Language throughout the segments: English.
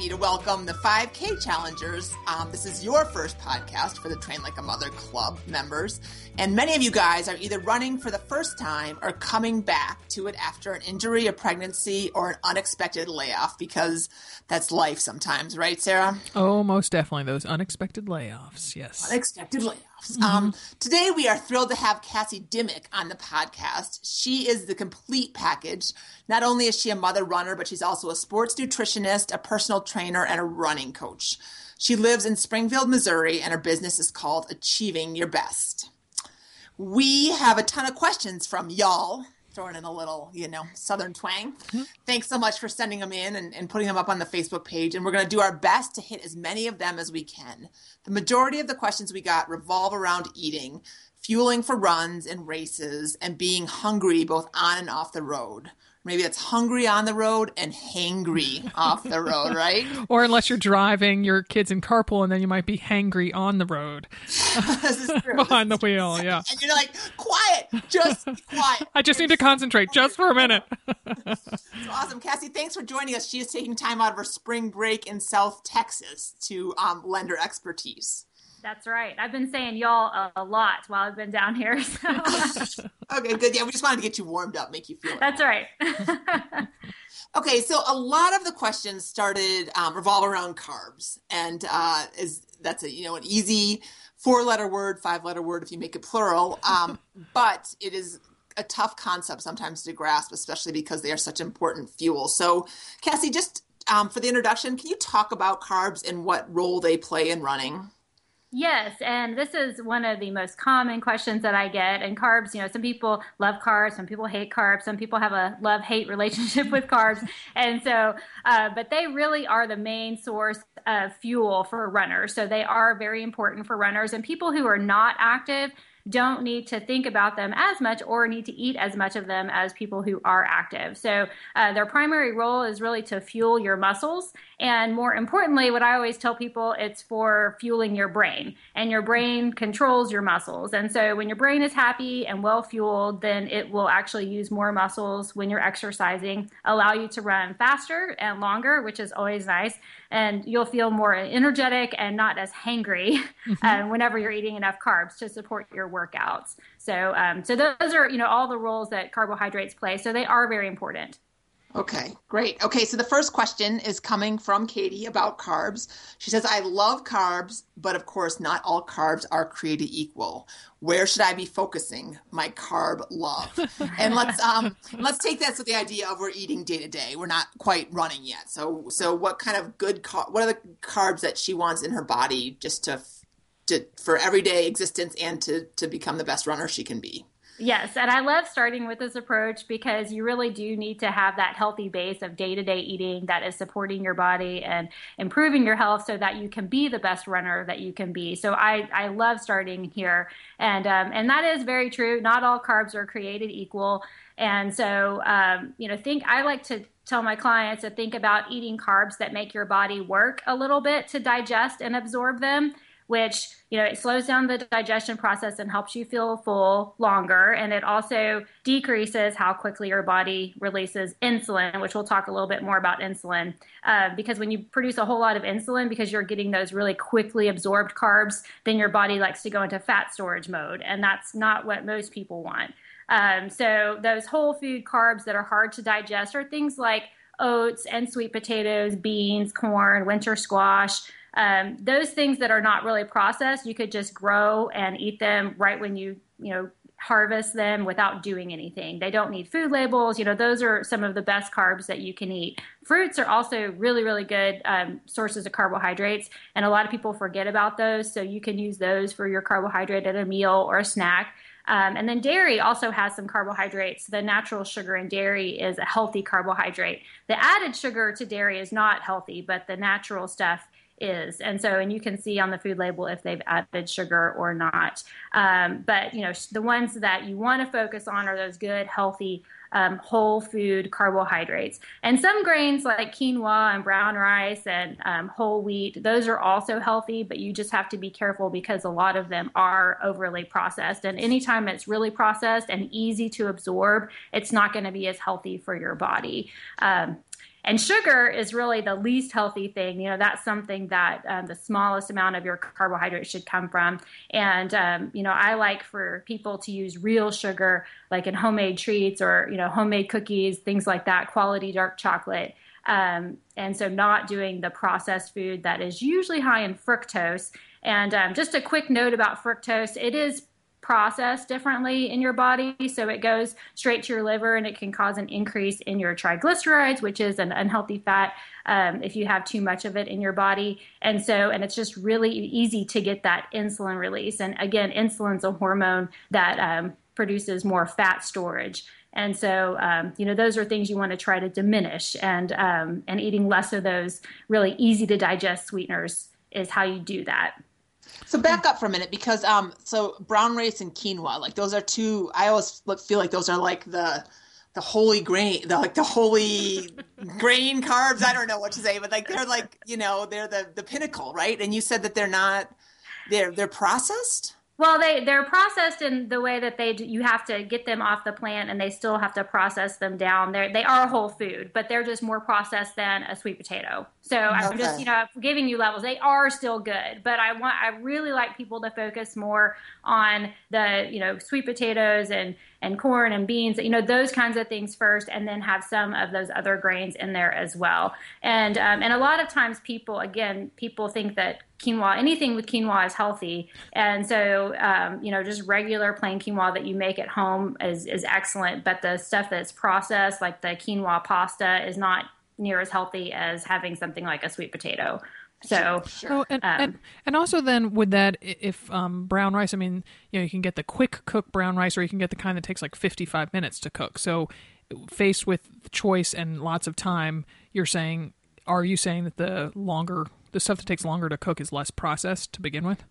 happy to welcome the 5K challengers. Um, this is your first podcast for the Train Like a Mother Club members. And many of you guys are either running for the first time or coming back to it after an injury, a pregnancy, or an unexpected layoff because that's life sometimes, right, Sarah? Oh, most definitely. Those unexpected layoffs. Yes. Unexpected layoffs. Mm-hmm. Um, today, we are thrilled to have Cassie Dimmick on the podcast. She is the complete package. Not only is she a mother runner, but she's also a sports nutritionist, a personal trainer, and a running coach. She lives in Springfield, Missouri, and her business is called Achieving Your Best. We have a ton of questions from y'all throwing in a little, you know, southern twang. Mm-hmm. Thanks so much for sending them in and, and putting them up on the Facebook page. And we're going to do our best to hit as many of them as we can. The majority of the questions we got revolve around eating, fueling for runs and races, and being hungry both on and off the road. Maybe it's hungry on the road and hangry off the road, right? Or unless you're driving your kids in carpool and then you might be hangry on the road. Behind the wheel, yeah. And you're like, quiet, just quiet. I just need to concentrate just for a minute. That's awesome. Cassie, thanks for joining us. She is taking time out of her spring break in South Texas to um, lend her expertise. That's right. I've been saying y'all a, a lot while I've been down here. So. okay, good. Yeah, we just wanted to get you warmed up, make you feel. That's right. okay, so a lot of the questions started um, revolve around carbs, and uh, is that's a you know an easy four letter word, five letter word if you make it plural, um, but it is a tough concept sometimes to grasp, especially because they are such important fuel. So, Cassie, just um, for the introduction, can you talk about carbs and what role they play in running? Yes, and this is one of the most common questions that I get. And carbs, you know, some people love carbs, some people hate carbs, some people have a love hate relationship with carbs. And so, uh, but they really are the main source of fuel for runners. So they are very important for runners. And people who are not active, don't need to think about them as much or need to eat as much of them as people who are active. So uh, their primary role is really to fuel your muscles. And more importantly, what I always tell people, it's for fueling your brain. And your brain controls your muscles. And so when your brain is happy and well fueled, then it will actually use more muscles when you're exercising, allow you to run faster and longer, which is always nice and you'll feel more energetic and not as hangry mm-hmm. uh, whenever you're eating enough carbs to support your workouts. So, um, so those are you know all the roles that carbohydrates play. So they are very important. Okay, great. Okay, so the first question is coming from Katie about carbs. She says, I love carbs, but of course, not all carbs are created equal. Where should I be focusing my carb love? and let's um let's take that to the idea of we're eating day to day. We're not quite running yet. So so what kind of good car- what are the carbs that she wants in her body just to to for everyday existence and to to become the best runner she can be? Yes, and I love starting with this approach because you really do need to have that healthy base of day to day eating that is supporting your body and improving your health so that you can be the best runner that you can be. So I, I love starting here. And, um, and that is very true. Not all carbs are created equal. And so, um, you know, think I like to tell my clients to think about eating carbs that make your body work a little bit to digest and absorb them which you know it slows down the digestion process and helps you feel full longer. And it also decreases how quickly your body releases insulin which we'll talk a little bit more about insulin uh, because when you produce a whole lot of insulin because you're getting those really quickly absorbed carbs then your body likes to go into fat storage mode. And that's not what most people want. Um, so those whole food carbs that are hard to digest are things like oats and sweet potatoes beans corn winter squash um, those things that are not really processed, you could just grow and eat them right when you, you know, harvest them without doing anything. They don't need food labels. You know, those are some of the best carbs that you can eat. Fruits are also really, really good um, sources of carbohydrates, and a lot of people forget about those. So you can use those for your carbohydrate at a meal or a snack. Um, and then dairy also has some carbohydrates. The natural sugar in dairy is a healthy carbohydrate. The added sugar to dairy is not healthy, but the natural stuff is. And so, and you can see on the food label if they've added sugar or not. Um, but, you know, the ones that you want to focus on are those good, healthy, um, whole food carbohydrates. And some grains like quinoa and brown rice and um, whole wheat, those are also healthy, but you just have to be careful because a lot of them are overly processed. And anytime it's really processed and easy to absorb, it's not going to be as healthy for your body. Um, and sugar is really the least healthy thing. You know, that's something that um, the smallest amount of your carbohydrate should come from. And, um, you know, I like for people to use real sugar, like in homemade treats or, you know, homemade cookies, things like that, quality dark chocolate. Um, and so not doing the processed food that is usually high in fructose. And um, just a quick note about fructose it is processed differently in your body. So it goes straight to your liver and it can cause an increase in your triglycerides, which is an unhealthy fat um, if you have too much of it in your body. And so, and it's just really easy to get that insulin release. And again, insulin's a hormone that um, produces more fat storage. And so, um, you know, those are things you want to try to diminish, and um, and eating less of those really easy to digest sweeteners is how you do that. So back up for a minute because um so brown rice and quinoa like those are two I always feel like those are like the the holy grain the like the holy grain carbs. I don't know what to say but like they're like you know they're the the pinnacle right? And you said that they're not they're they're processed well, they they're processed in the way that they do, you have to get them off the plant, and they still have to process them down. They they are a whole food, but they're just more processed than a sweet potato. So okay. I'm just you know giving you levels. They are still good, but I want I really like people to focus more on the you know sweet potatoes and and corn and beans, you know, those kinds of things first, and then have some of those other grains in there as well. And um, and a lot of times, people again, people think that quinoa, anything with quinoa is healthy, and so um, you know, just regular plain quinoa that you make at home is is excellent. But the stuff that's processed, like the quinoa pasta, is not near as healthy as having something like a sweet potato. So, sure. oh, and, um, and, and also then with that, if um, brown rice, I mean, you know, you can get the quick cook brown rice, or you can get the kind that takes like fifty-five minutes to cook. So, faced with choice and lots of time, you're saying, are you saying that the longer, the stuff that takes longer to cook is less processed to begin with?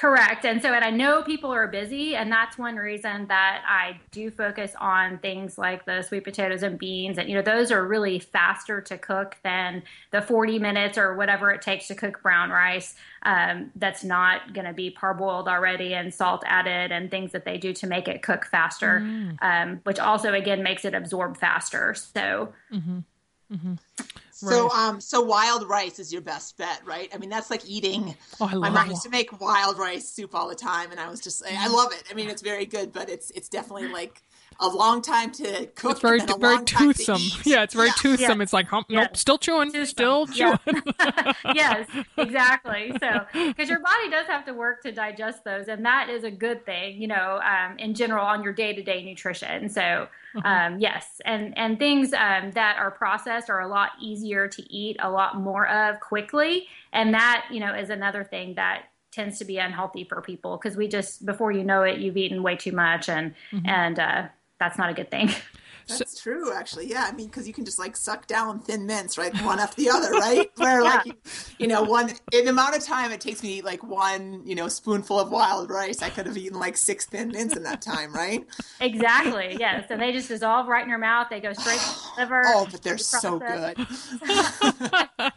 Correct. And so, and I know people are busy, and that's one reason that I do focus on things like the sweet potatoes and beans. And, you know, those are really faster to cook than the 40 minutes or whatever it takes to cook brown rice. Um, that's not going to be parboiled already and salt added and things that they do to make it cook faster, mm. um, which also, again, makes it absorb faster. So, mm-hmm. Mm-hmm. So um so wild rice is your best bet, right? I mean that's like eating. Oh, I love my mom used to make wild rice soup all the time, and I was just I, I love it. I mean it's very good, but it's it's definitely like a long time to cook. It's very very toothsome. To yeah, it's very yeah. toothsome. Yeah. It's like hump, nope, still chewing, toothsome. still chewing. Yeah. yes, exactly. So because your body does have to work to digest those, and that is a good thing, you know, um, in general on your day to day nutrition. So. Um, yes, and and things um, that are processed are a lot easier to eat, a lot more of quickly, and that you know is another thing that tends to be unhealthy for people because we just before you know it you've eaten way too much and mm-hmm. and uh, that's not a good thing. That's so, true, actually. Yeah, I mean, because you can just like suck down thin mints, right, one after the other, right? Where like you, you, know, one in the amount of time it takes me to eat like one, you know, spoonful of wild rice, I could have eaten like six thin mints in that time, right? Exactly. Yes, and they just dissolve right in your mouth. They go straight to the liver. Oh, but they're so good.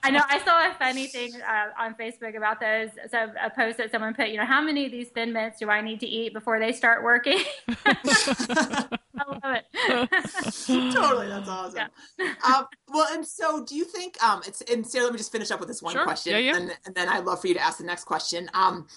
I know. I saw a funny thing uh, on Facebook about those. So a post that someone put, you know, how many of these thin mints do I need to eat before they start working? I love it. totally, that's awesome. Yeah. um, well, and so do you think? Um, it's and Sarah, let me just finish up with this one sure. question, yeah, yeah. And, and then I'd love for you to ask the next question. Um,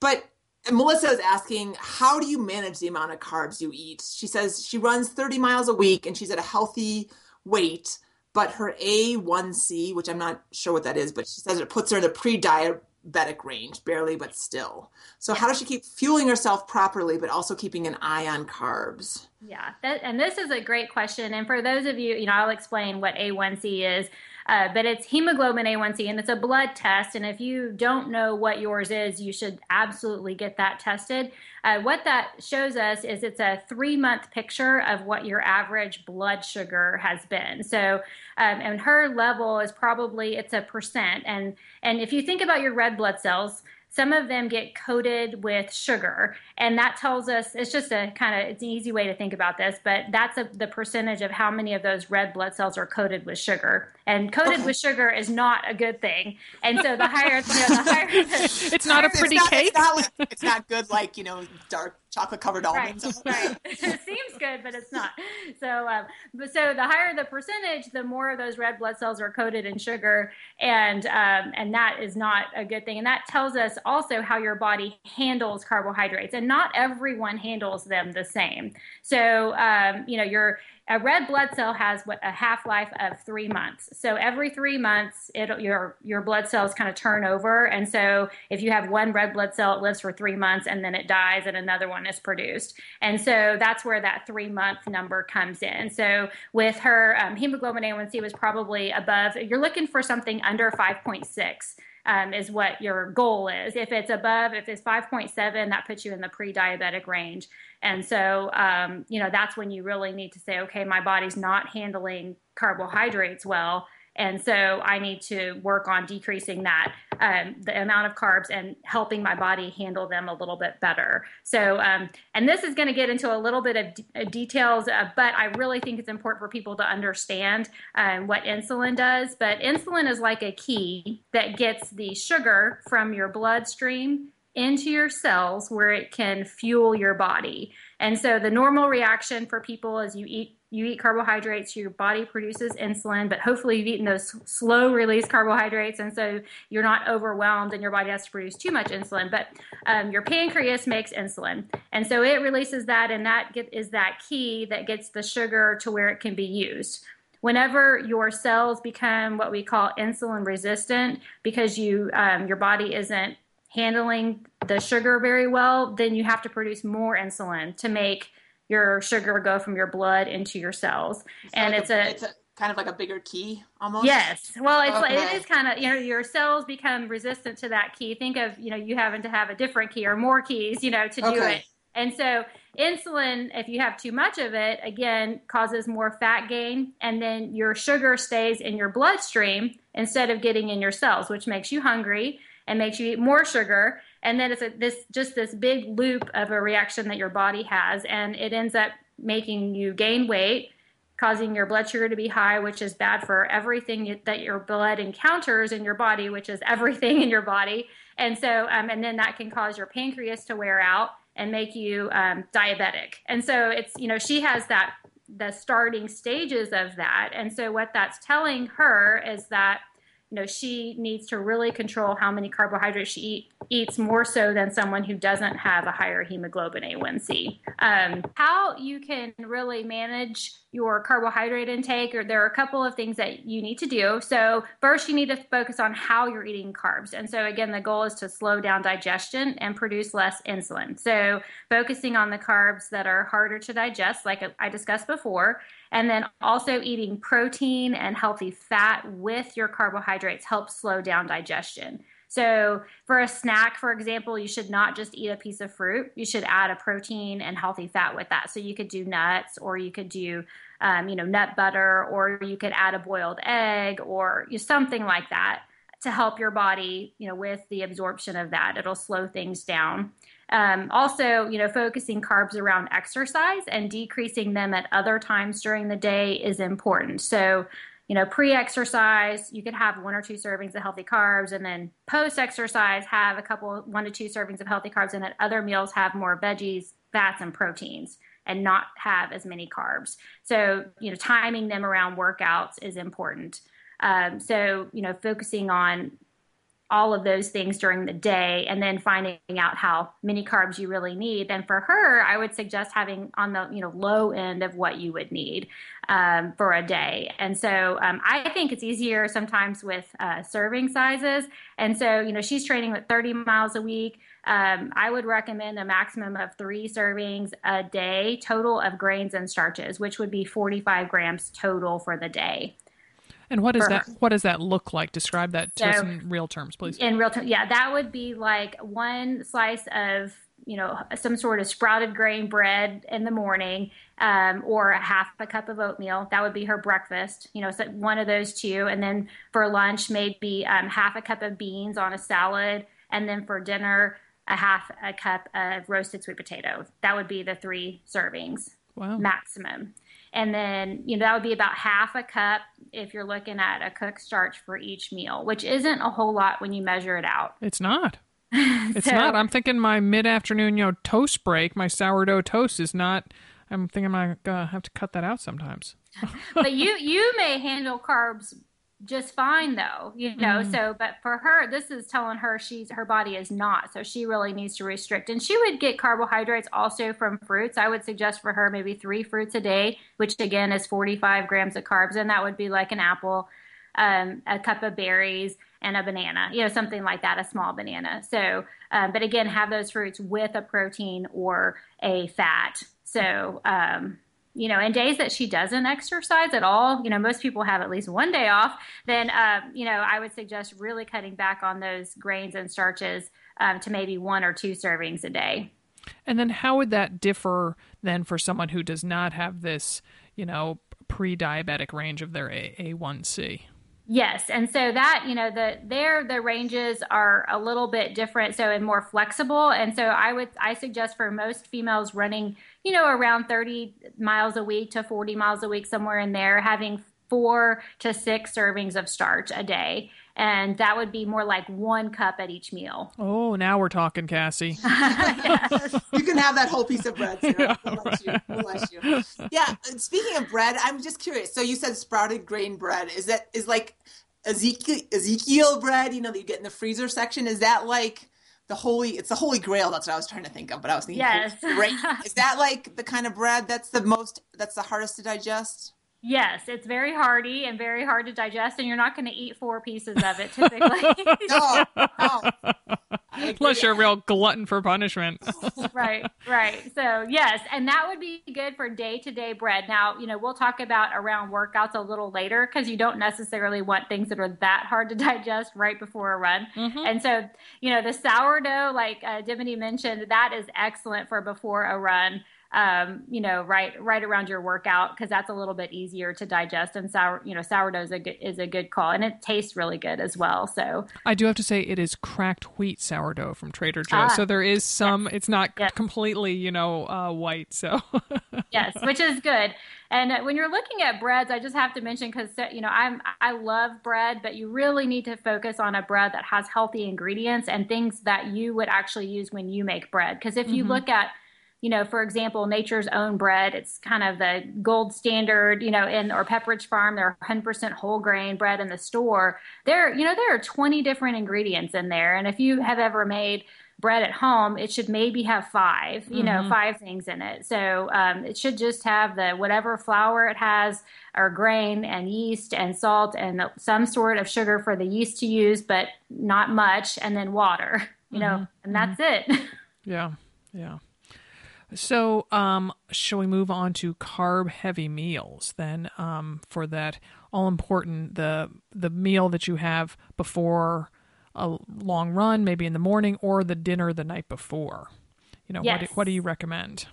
but Melissa is asking, how do you manage the amount of carbs you eat? She says she runs 30 miles a week and she's at a healthy weight, but her A1C, which I'm not sure what that is, but she says it puts her in the pre-diet diabetic range, barely, but still. So, how does she keep fueling herself properly, but also keeping an eye on carbs? Yeah, that, and this is a great question. And for those of you, you know, I'll explain what A1C is. Uh, but it's hemoglobin A1C and it's a blood test. And if you don't know what yours is, you should absolutely get that tested. Uh, what that shows us is it's a three month picture of what your average blood sugar has been. So, um, and her level is probably it's a percent. And and if you think about your red blood cells, some of them get coated with sugar, and that tells us it's just a kind of it's an easy way to think about this, but that's a, the percentage of how many of those red blood cells are coated with sugar. And coated okay. with sugar is not a good thing. And so the higher, you know, the higher, the, it's not a pretty it's not, cake. It's not, like, it's not good, like you know, dark chocolate covered almonds. Right, right. it seems good, but it's not. So, um, but so the higher the percentage, the more of those red blood cells are coated in sugar, and um, and that is not a good thing. And that tells us also how your body handles carbohydrates, and not everyone handles them the same. So, um, you know, your a red blood cell has what a half life of three months. So every three months, it your your blood cells kind of turn over, and so if you have one red blood cell, it lives for three months and then it dies, and another one is produced. And so that's where that three month number comes in. So with her um, hemoglobin A1C was probably above. You're looking for something under 5.6 um, is what your goal is. If it's above, if it's 5.7, that puts you in the pre diabetic range. And so, um, you know, that's when you really need to say, okay, my body's not handling carbohydrates well. And so I need to work on decreasing that, um, the amount of carbs and helping my body handle them a little bit better. So, um, and this is going to get into a little bit of d- uh, details, uh, but I really think it's important for people to understand um, what insulin does. But insulin is like a key that gets the sugar from your bloodstream into your cells where it can fuel your body. And so the normal reaction for people is you eat you eat carbohydrates, your body produces insulin, but hopefully you've eaten those slow release carbohydrates, and so you're not overwhelmed and your body has to produce too much insulin. But um, your pancreas makes insulin, and so it releases that, and that get, is that key that gets the sugar to where it can be used. Whenever your cells become what we call insulin resistant, because you um, your body isn't handling the sugar very well, then you have to produce more insulin to make your sugar go from your blood into your cells. It's and like it's a, a, it's a kind of like a bigger key almost. Yes. Well, it's Okay. like, it is kind of, you know, your cells become resistant to that key. Think of, you know, you having to have a different key or more keys, you know, to do Okay. it. And so insulin, if you have too much of it, again, causes more fat gain. And then your sugar stays in your bloodstream instead of getting in your cells, which makes you hungry and makes you eat more sugar. And then it's a, this just this big loop of a reaction that your body has, and it ends up making you gain weight, causing your blood sugar to be high, which is bad for everything that your blood encounters in your body, which is everything in your body. And so, um, and then that can cause your pancreas to wear out and make you um, diabetic. And so it's you know she has that the starting stages of that, and so what that's telling her is that you know she needs to really control how many carbohydrates she eat, eats more so than someone who doesn't have a higher hemoglobin A1C. Um, how you can really manage your carbohydrate intake, or there are a couple of things that you need to do. So first, you need to focus on how you're eating carbs, and so again, the goal is to slow down digestion and produce less insulin. So focusing on the carbs that are harder to digest, like I discussed before, and then also eating protein and healthy fat with your carbohydrates helps slow down digestion. So, for a snack, for example, you should not just eat a piece of fruit. You should add a protein and healthy fat with that. So, you could do nuts, or you could do, um, you know, nut butter, or you could add a boiled egg, or you something like that to help your body, you know, with the absorption of that. It'll slow things down. Um, also, you know, focusing carbs around exercise and decreasing them at other times during the day is important. So, you know, pre exercise, you could have one or two servings of healthy carbs, and then post exercise, have a couple, one to two servings of healthy carbs, and at other meals, have more veggies, fats, and proteins, and not have as many carbs. So, you know, timing them around workouts is important. Um, so, you know, focusing on all of those things during the day and then finding out how many carbs you really need. And for her i would suggest having on the you know low end of what you would need um, for a day. And so um, i think it's easier sometimes with uh, serving sizes. And so you know she's training with 30 miles a week. Um, i would recommend a maximum of three servings a day total of grains and starches which would be 45 grams total for the day And what does that her. what does that look like? Describe that to us in real terms, please. in real terms, yeah that would be like one slice of you know some sort of sprouted grain bread in the morning um, or a half a cup of oatmeal that would be her breakfast you know so one of those two and then for lunch maybe um, half a cup of beans on a salad and then for dinner a half a cup of roasted sweet potato that would be the three servings Wow. maximum. And then, you know, that would be about half a cup if you're looking at a cooked starch for each meal, which isn't a whole lot when you measure it out. It's not. it's so, not. I'm thinking my mid afternoon, you know, toast break, my sourdough toast is not. I'm thinking I'm gonna have to cut that out sometimes. but you you may handle carbs just fine though you know? Mm. so but for her this is telling her she's her body is not so she really needs to restrict. And she would get carbohydrates also from fruits. I would suggest for her maybe three fruits a day which again is 45 grams of carbs and that would be like an apple um, a cup of berries and a banana you know something like that a small banana. So um, but again have those fruits with a protein or a fat. So um, you know, and days that she doesn't exercise at all, you know, most people have at least one day off, then, uh, you know, I would suggest really cutting back on those grains and starches um, to maybe one or two servings a day. And then how would that differ then for someone who does not have this, you know, pre diabetic range of their A- A1C? Yes, and so that you know the there the ranges are a little bit different, so and more flexible. And so I would I suggest for most females running you know around 30 miles a week to 40 miles a week somewhere in there, having four to six servings of starch a day. And that would be more like one cup at each meal. Oh, now we're talking, Cassie. You can have that whole piece of bread. Sarah. Yeah, bless right. you. Bless you. Yeah. Speaking of bread, I'm just curious. So you said sprouted grain bread. Is that is like Ezekiel, Ezekiel bread? You know that you get in the freezer section. Is that like the holy? It's the holy grail. That's what I was trying to think of. But I was thinking, yes. Right? Is that like the kind of bread that's the most? That's the hardest to digest? Yes, it's very hearty and very hard to digest, and you're not going to eat four pieces of it typically. no, no. Unless you're a real glutton for punishment. right, right. So, yes, and that would be good for day to day bread. Now, you know, we'll talk about around workouts a little later because you don't necessarily want things that are that hard to digest right before a run. Mm-hmm. And so, you know, the sourdough, like uh, Dimity mentioned, that is excellent for before a run um, you know, right right around your workout because that's a little bit easier to digest. And sour, you know, sourdough is a good, is a good call, and it tastes really good as well. So I do have to say it is cracked wheat sourdough from Trader Joe's, ah, so there is some. Yes. It's not yes. completely, you know, uh, white. So yes, which is good. And when you're looking at breads, I just have to mention because you know I'm I love bread, but you really need to focus on a bread that has healthy ingredients and things that you would actually use when you make bread. Because if you mm-hmm. look at you know, for example, Nature's Own bread, it's kind of the gold standard, you know, in or Pepperidge Farm, they're 100% whole grain bread in the store. There, you know, there are 20 different ingredients in there. And if you have ever made bread at home, it should maybe have five, you mm-hmm. know, five things in it. So um, it should just have the whatever flour it has, or grain and yeast and salt and some sort of sugar for the yeast to use, but not much, and then water, you know, mm-hmm. and that's mm-hmm. it. Yeah. Yeah. So, um, shall we move on to carb heavy meals then? Um, for that all important the the meal that you have before a long run, maybe in the morning, or the dinner the night before. You know, yes. what what do you recommend?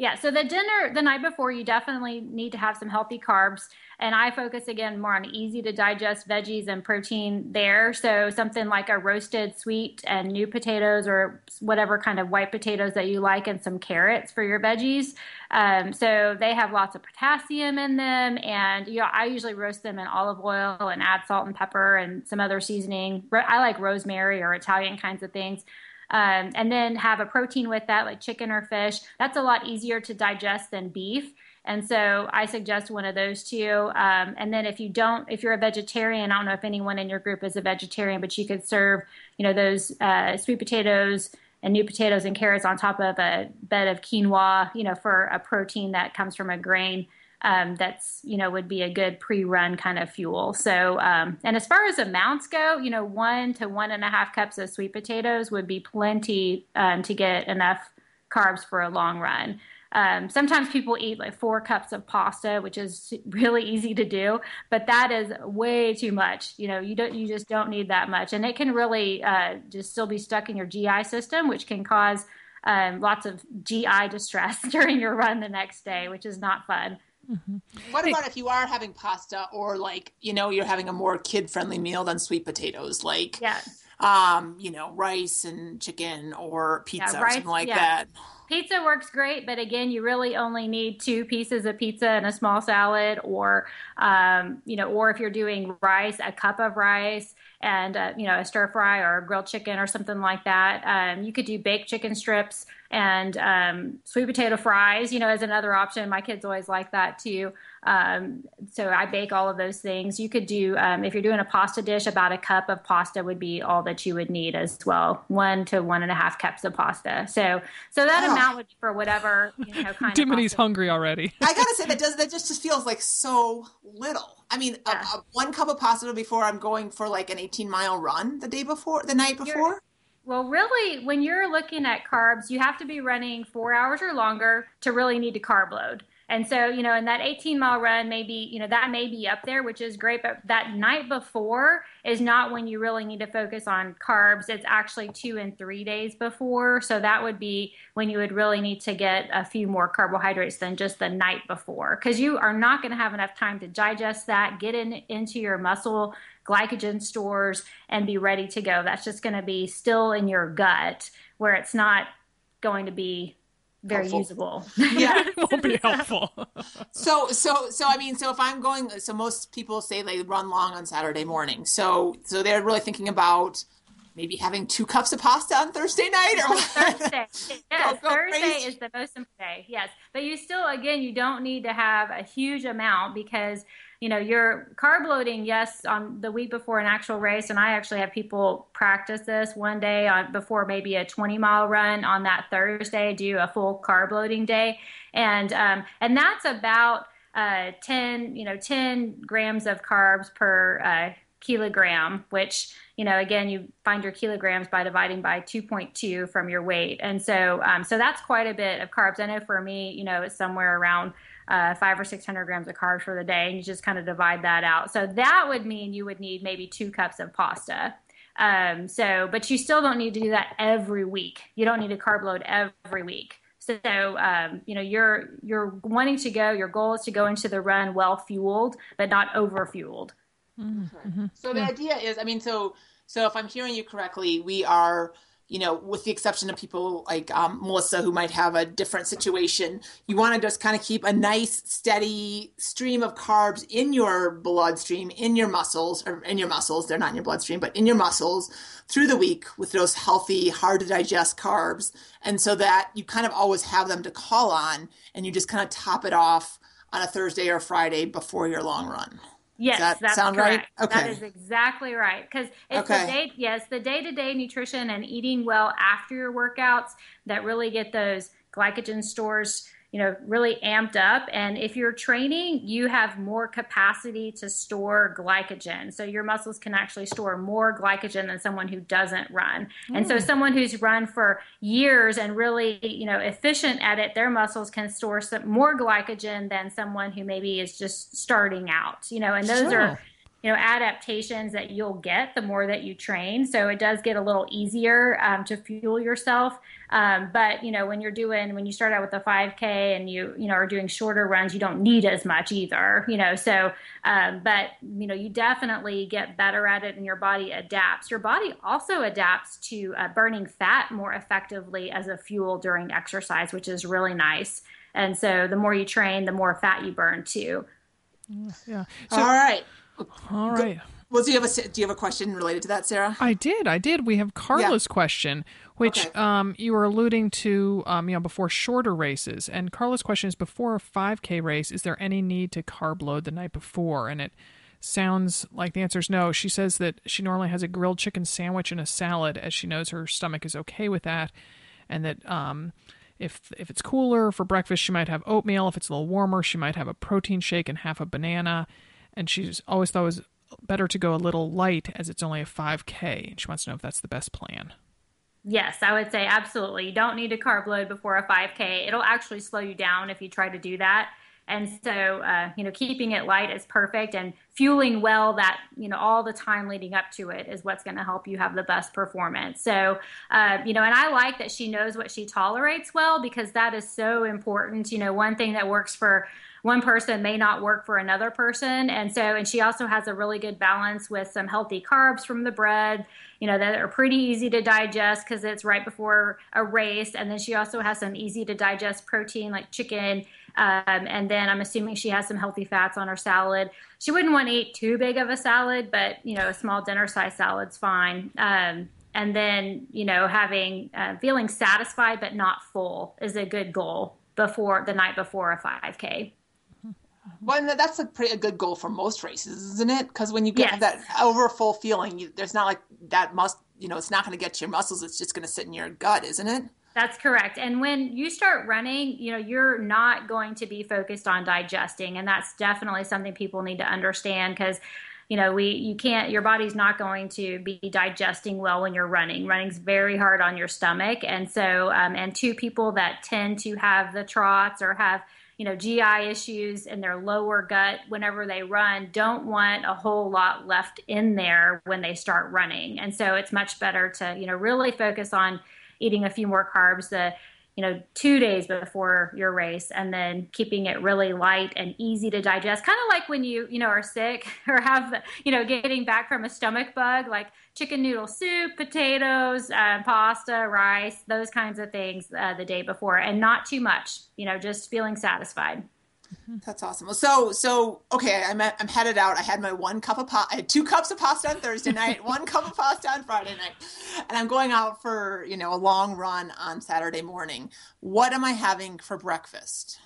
Yeah, so the dinner the night before, you definitely need to have some healthy carbs. And I focus again more on easy to digest veggies and protein there. So something like a roasted sweet and new potatoes or whatever kind of white potatoes that you like, and some carrots for your veggies. Um, so they have lots of potassium in them. And you know, I usually roast them in olive oil and add salt and pepper and some other seasoning. I like rosemary or Italian kinds of things um, and then have a protein with that, like chicken or fish. That's a lot easier to digest than beef. And so I suggest one of those two. Um, and then if you don't, if you're a vegetarian, I don't know if anyone in your group is a vegetarian, but you could serve, you know, those uh, sweet potatoes and new potatoes and carrots on top of a bed of quinoa, you know, for a protein that comes from a grain um, that's you know would be a good pre-run kind of fuel. So um, and as far as amounts go, you know one to one and a half cups of sweet potatoes would be plenty um, to get enough carbs for a long run. Um, sometimes people eat like four cups of pasta, which is really easy to do, but that is way too much. You know, you don't, you just don't need that much, and it can really uh, just still be stuck in your GI system, which can cause um, lots of GI distress during your run the next day, which is not fun. Mm-hmm. What about if you are having pasta or like, you know, you're having a more kid friendly meal than sweet potatoes, like, yeah. um, you know, rice and chicken or pizza yeah, rice, or something like yeah. that? Pizza works great, but again, you really only need two pieces of pizza and a small salad, or, um, you know, or if you're doing rice, a cup of rice and uh, you know a stir fry or a grilled chicken or something like that. Um, you could do baked chicken strips and um, sweet potato fries, you know, as another option. My kids always like that too. Um, so I bake all of those things. You could do, um, if you're doing a pasta dish, about a cup of pasta would be all that you would need as well. One to one and a half cups of pasta. So, so that oh. amount would be for whatever, you know, kind Dimity's hungry already. I gotta say that does, that just, just feels like so little. I mean, yeah. a, a, one cup of pasta before I'm going for like an 18 mile run the day before, the night before. You're, well, really, when you're looking at carbs, you have to be running four hours or longer to really need to carb load. And so, you know, in that 18 mile run, maybe, you know, that may be up there, which is great. But that night before is not when you really need to focus on carbs. It's actually two and three days before. So that would be when you would really need to get a few more carbohydrates than just the night before. Because you are not going to have enough time to digest that, get in into your muscle glycogen stores, and be ready to go. That's just going to be still in your gut where it's not going to be very helpful. usable. Yeah, it won't be helpful. so, so, so, I mean, so if I'm going, so most people say they run long on Saturday morning. So, so they're really thinking about maybe having two cups of pasta on Thursday night or Thursday. Yes, go, go Thursday crazy. is the most important day. Yes, but you still, again, you don't need to have a huge amount because you know, you're carb loading, yes, on the week before an actual race. And I actually have people practice this one day on before maybe a 20 mile run on that Thursday, do a full carb loading day. And, um, and that's about, uh, 10, you know, 10 grams of carbs per, uh, kilogram, which, you know, again, you find your kilograms by dividing by 2.2 from your weight. And so, um, so that's quite a bit of carbs. I know for me, you know, it's somewhere around uh, five or 600 grams of carbs for the day, and you just kind of divide that out. So that would mean you would need maybe two cups of pasta. Um, so, but you still don't need to do that every week. You don't need to carb load every week. So, um, you know, you're you're wanting to go. Your goal is to go into the run well fueled, but not over fueled. Mm-hmm. So the idea is, I mean, so so if I'm hearing you correctly, we are you know, with the exception of people like um, Melissa who might have a different situation, you want to just kind of keep a nice, steady stream of carbs in your bloodstream, in your muscles, or in your muscles. They're not in your bloodstream, but in your muscles through the week with those healthy, hard to digest carbs. And so that you kind of always have them to call on and you just kind of top it off on a Thursday or Friday before your long run. Yes, that that's sound correct. right. Okay, that is exactly right. Because it's okay. the day, yes, the day-to-day nutrition and eating well after your workouts that really get those glycogen stores you know, really amped up. And if you're training, you have more capacity to store glycogen. So your muscles can actually store more glycogen than someone who doesn't run. Mm. And so mm. someone who's run for years and really, you know, efficient at it, their muscles can store some more glycogen than someone who maybe is just starting out, you know, and those sure. are you know adaptations that you'll get the more that you train. So it does get a little easier um, to fuel yourself. Um, but you know when you're doing when you start out with a 5k and you you know are doing shorter runs you don't need as much either you know? So um, but you know you definitely get better at it and your body adapts. Your body also adapts to uh, burning fat more effectively as a fuel during exercise which is really nice. And so the more you train the more fat you burn too. Yeah. So, all right all right. Well, do you have a do you have a question related to that, Sarah? I did. I did. We have Carla's yeah. question, which okay. um, you were alluding to, um, you know, before shorter races. And Carla's question is: Before a 5K race, is there any need to carb load the night before? And it sounds like the answer is no. She says that she normally has a grilled chicken sandwich and a salad, as she knows her stomach is okay with that, and that um, if if it's cooler for breakfast, she might have oatmeal. If it's a little warmer, she might have a protein shake and half a banana and she's always thought it was better to go a little light as it's only a 5K. And she wants to know if that's the best plan. Yes, I would say absolutely. You don't need to carb load before a 5K. It'll actually slow you down if you try to do that. And so, uh, you know, keeping it light is perfect, and fueling well that you know all the time leading up to it is what's going to help you have the best performance. So, uh, you know, and I like that she knows what she tolerates well because that is so important. You know, one thing that works for one person may not work for another person. And so, and she also has a really good balance with some healthy carbs from the bread, you know, that are pretty easy to digest because it's right before a race. And then she also has some easy to digest protein like chicken Um, and then I'm assuming she has some healthy fats on her salad. She wouldn't want to eat too big of a salad, but you know, a small dinner size salad's fine. Um, and then you know, having uh, feeling satisfied but not full is a good goal before the night before a 5K. Well, that's a pretty a good goal for most races, isn't it? Because when you get yes. that over full feeling, you, there's not like that must you know it's not going to get to your muscles. It's just going to sit in your gut, isn't it? That's correct. And when you start running, you know, you're not going to be focused on digesting. And that's definitely something people need to understand because you know we you can't your body's not going to be digesting well when you're running running's very hard on your stomach and so um, and two people that tend to have the trots or have you know gi issues in their lower gut whenever they run don't want a whole lot left in there when they start running. And so it's much better to you know really focus on eating a few more carbs. The you know two days before your race and then keeping it really light and easy to digest kind of like when you you know are sick or have you know getting back from a stomach bug like chicken noodle soup potatoes uh, pasta rice those kinds of things uh, the day before and not too much you know just feeling satisfied. That's awesome. So, so okay, I'm I'm headed out. I had my one cup of pasta. I had two cups of pasta on Thursday night, one cup of pasta on Friday night, and I'm going out for you know a long run on Saturday morning. What am I having for breakfast?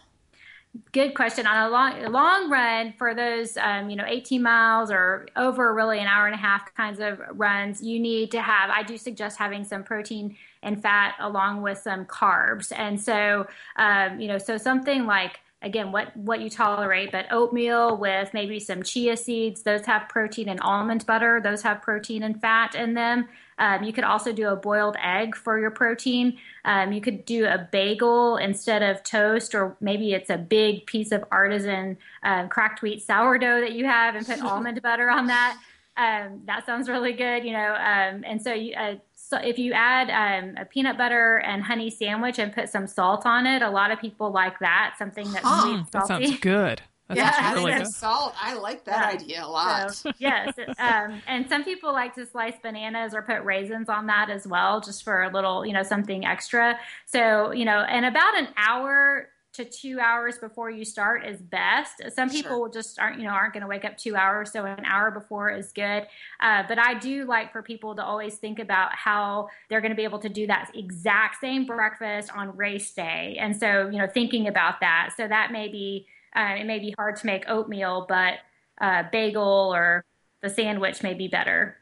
Good question. On a long long run for those um, you know 18 miles or over really an hour and a half kinds of runs, you need to have. I do suggest having some protein and fat along with some carbs, and so um, you know so something like again what what you tolerate but oatmeal with maybe some chia seeds those have protein and almond butter those have protein and fat in them. Um, you could also do a boiled egg for your protein. Um, you could do a bagel instead of toast or maybe it's a big piece of artisan um, cracked wheat sourdough that you have and put almond butter on that. Um, that sounds really good you know um, and so you, uh, so if you add um, a peanut butter and honey sandwich and put some salt on it, a lot of people like that. Something that's huh, sweet, That sounds good. That's yeah, really good. salt. I like that yeah. idea a lot. So, yes, um, and some people like to slice bananas or put raisins on that as well, just for a little, you know, something extra. So, you know, in about an hour to two hours before you start is best. Some people sure. just aren't, you know, aren't going to wake up two hours, so an hour before is good. Uh, but I do like for people to always think about how they're going to be able to do that exact same breakfast on race day, and so you know, thinking about that. So that may be uh, it may be hard to make oatmeal, but uh, bagel or the sandwich may be better.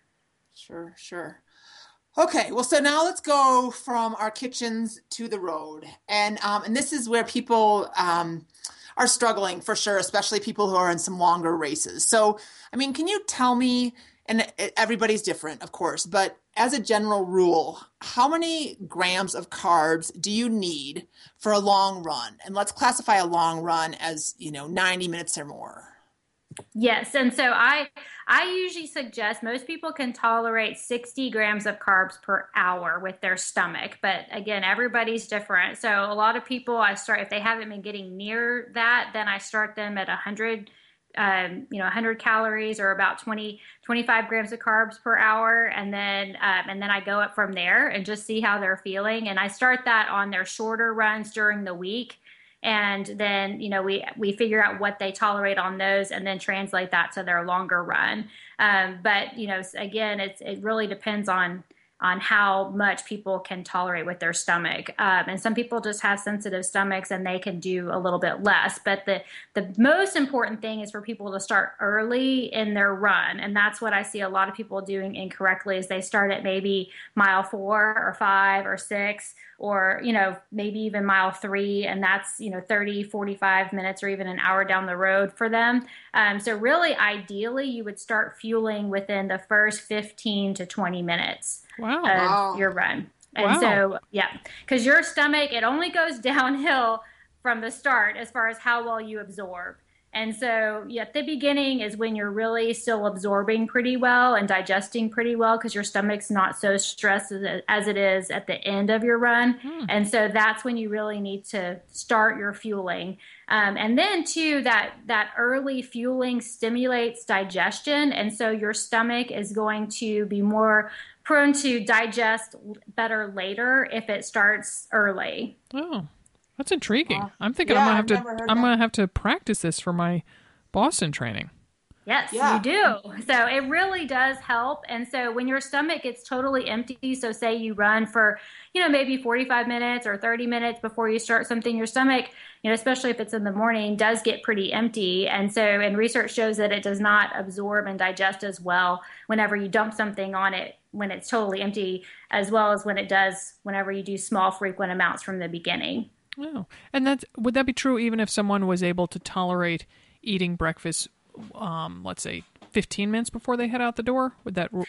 Sure, sure. Okay, well, so now let's go from our kitchens to the road, and um, and this is where people um, are struggling for sure, especially people who are in some longer races. So, I mean, can you tell me? And everybody's different, of course, but as a general rule, how many grams of carbs do you need for a long run? And let's classify a long run as you know ninety minutes or more. Yes, and so I I usually suggest most people can tolerate 60 grams of carbs per hour with their stomach, but again, everybody's different. So a lot of people I start if they haven't been getting near that, then I start them at 100 um, you know 100 calories or about 20 25 grams of carbs per hour and then um, and then i go up from there and just see how they're feeling and i start that on their shorter runs during the week and then you know we we figure out what they tolerate on those and then translate that to their longer run. Um, but you know again it's it really depends on on how much people can tolerate with their stomach. Um, and some people just have sensitive stomachs and they can do a little bit less. But the, the most important thing is for people to start early in their run. And that's what I see a lot of people doing incorrectly is they start at maybe mile four or five or six or you know maybe even mile three and that's you know 30 45 minutes or even an hour down the road for them um, so really ideally you would start fueling within the first 15 to 20 minutes wow. of wow. your run. And wow. so, yeah, because your stomach, it only goes downhill from the start as far as how well you absorb. And so, yeah, at the beginning is when you're really still absorbing pretty well and digesting pretty well because your stomach's not so stressed as it is at the end of your run. Hmm. And so that's when you really need to start your fueling. Um, and then too, that that early fueling stimulates digestion, and so your stomach is going to be more prone to digest better later if it starts early. Oh, That's intriguing. I'm thinking yeah, I'm gonna have to. I'm that. gonna have to practice this for my Boston training. Yes, yeah. you do. So it really does help. And so when your stomach gets totally empty, so say you run for, you know, maybe 45 minutes or 30 minutes before you start something, your stomach, you know, especially if it's in the morning, does get pretty empty. And so, and research shows that it does not absorb and digest as well whenever you dump something on it when it's totally empty, as well as when it does whenever you do small, frequent amounts from the beginning. Oh, and that's would that be true even if someone was able to tolerate eating breakfast um, let's say 15 minutes before they head out the door? Would that ru-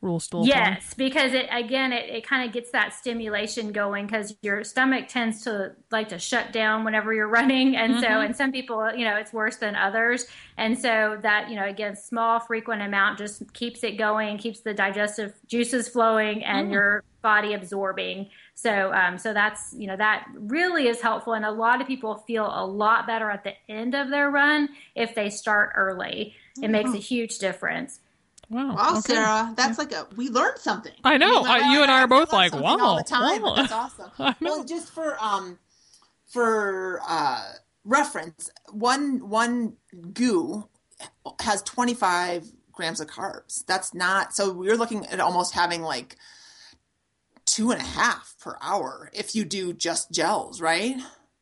rule still Yes, because it again it, it kind of gets that stimulation going because your stomach tends to like to shut down whenever you're running, and mm-hmm. so and some people you know it's worse than others, and so that you know again small frequent amount just keeps it going, keeps the digestive juices flowing, and mm. your body absorbing. So, um, so that's you know that really is helpful, and a lot of people feel a lot better at the end of their run if they start early. It makes a huge difference. Wow, wow okay. Sarah, that's yeah. like a we learned something. I know. Like, uh, you and I are both like, wow, all the time. Wow. That's awesome. well, just for um for uh reference, one one goo has twenty five grams of carbs. That's not so. We're looking at almost having like two and a half per hour if you do just gels, right?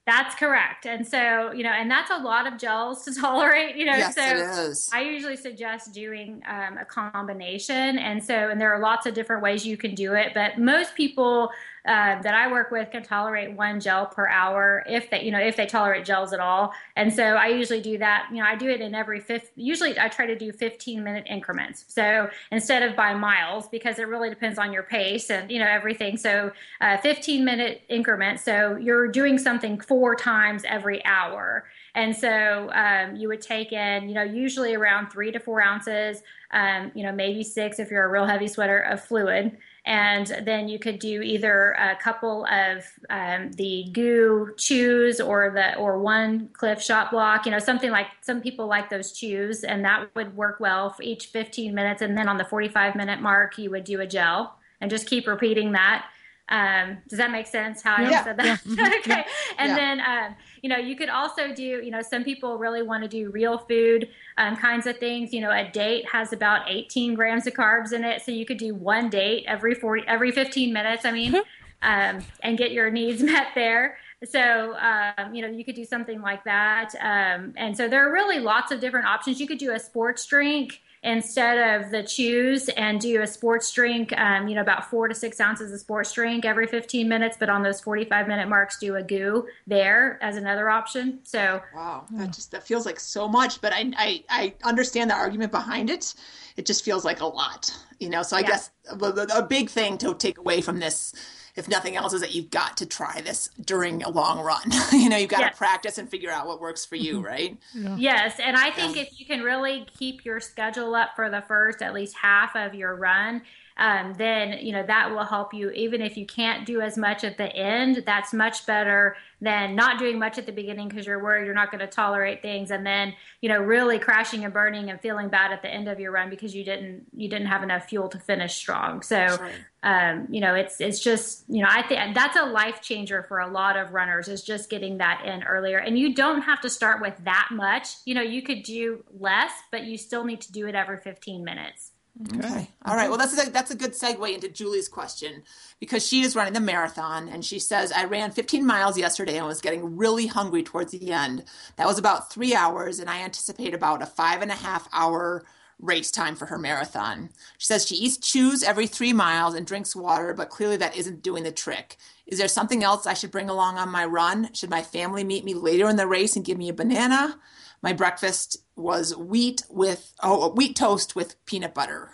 That's correct. And so, you know, and that's a lot of gels to tolerate, you know. Yes, so it is. I usually suggest doing um, a combination. And so, and there are lots of different ways you can do it, but most people uh, that I work with can tolerate one gel per hour if they, you know, if they tolerate gels at all. And so I usually do that. You know, I do it in every fifth. Usually, I try to do 15 minute increments. So instead of by miles, because it really depends on your pace and you know everything. So uh, 15 minute increments. So you're doing something four times every hour. And so um, you would take in, you know, usually around three to four ounces, um, you know, maybe six if you're a real heavy sweater of fluid and then you could do either a couple of um, the GU chews or the or one Clif Shot Blok you know something like some people like those chews and that would work well for each 15 minutes. And then on the 45 minute mark you would do a gel and just keep repeating that um, does that make sense how I said that? Yeah. okay. And yeah. then, um, you know, you could also do, you know, some people really want to do real food um, kinds of things. You know, a date has about 18 grams of carbs in it. So you could do one date every 40, every 15 minutes, I mean, um, and get your needs met there. So, um, you know, you could do something like that. Um, and so there are really lots of different options. You could do a sports drink instead of the chews and do a sports drink, um, you know, about four to six ounces of sports drink every 15 minutes, but on those 45 minute marks, do a goo there as another option. So, wow, that just, that feels like so much, but I, I, I understand the argument behind it. It just feels like a lot, you know? So I yeah. guess a, a big thing to take away from this if nothing else, is that you've got to try this during a long run. you know, you've got yes. to practice and figure out what works for you, mm-hmm. right? Yeah. Yes. And I think yeah. if you can really keep your schedule up for the first at least half of your run, um, then you know that will help you. Even if you can't do as much at the end that's much better than not doing much at the beginning because you're worried you're not going to tolerate things and then you know really crashing and burning and feeling bad at the end of your run because you didn't you didn't have enough fuel to finish strong. So um, you know it's it's just you know i think that's a life changer for a lot of runners is just getting that in earlier. And you don't have to start with that much. You know you could do less but you still need to do it every 15 minutes Mm-hmm. Okay. okay. All right. Well, that's a, that's a good segue into Julie's question because she is running the marathon and she says, I ran 15 miles yesterday and was getting really hungry towards the end. That was about three hours, and I anticipate about a five and a half hour race time for her marathon. She says she eats chews every three miles and drinks water, but clearly that isn't doing the trick. Is there something else I should bring along on my run? Should my family meet me later in the race and give me a banana? My breakfast was wheat with oh wheat toast with peanut butter.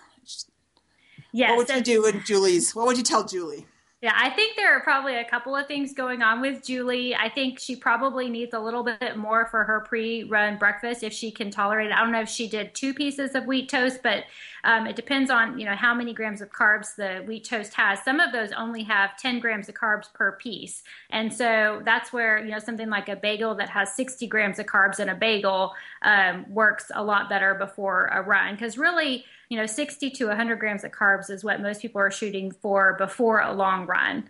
Yes. What would you do in Julie's? What would you tell Julie? Yeah, I think there are probably a couple of things going on with Julie. I think she probably needs a little bit more for her pre-run breakfast if she can tolerate it. I don't know if she did two pieces of wheat toast, but um, it depends on you know how many grams of carbs the wheat toast has. Some of those only have 10 grams of carbs per piece, and so that's where you know something like a bagel that has 60 grams of carbs in a bagel um, works a lot better before a run because really you know, 60 to 100 grams of carbs is what most people are shooting for before a long run.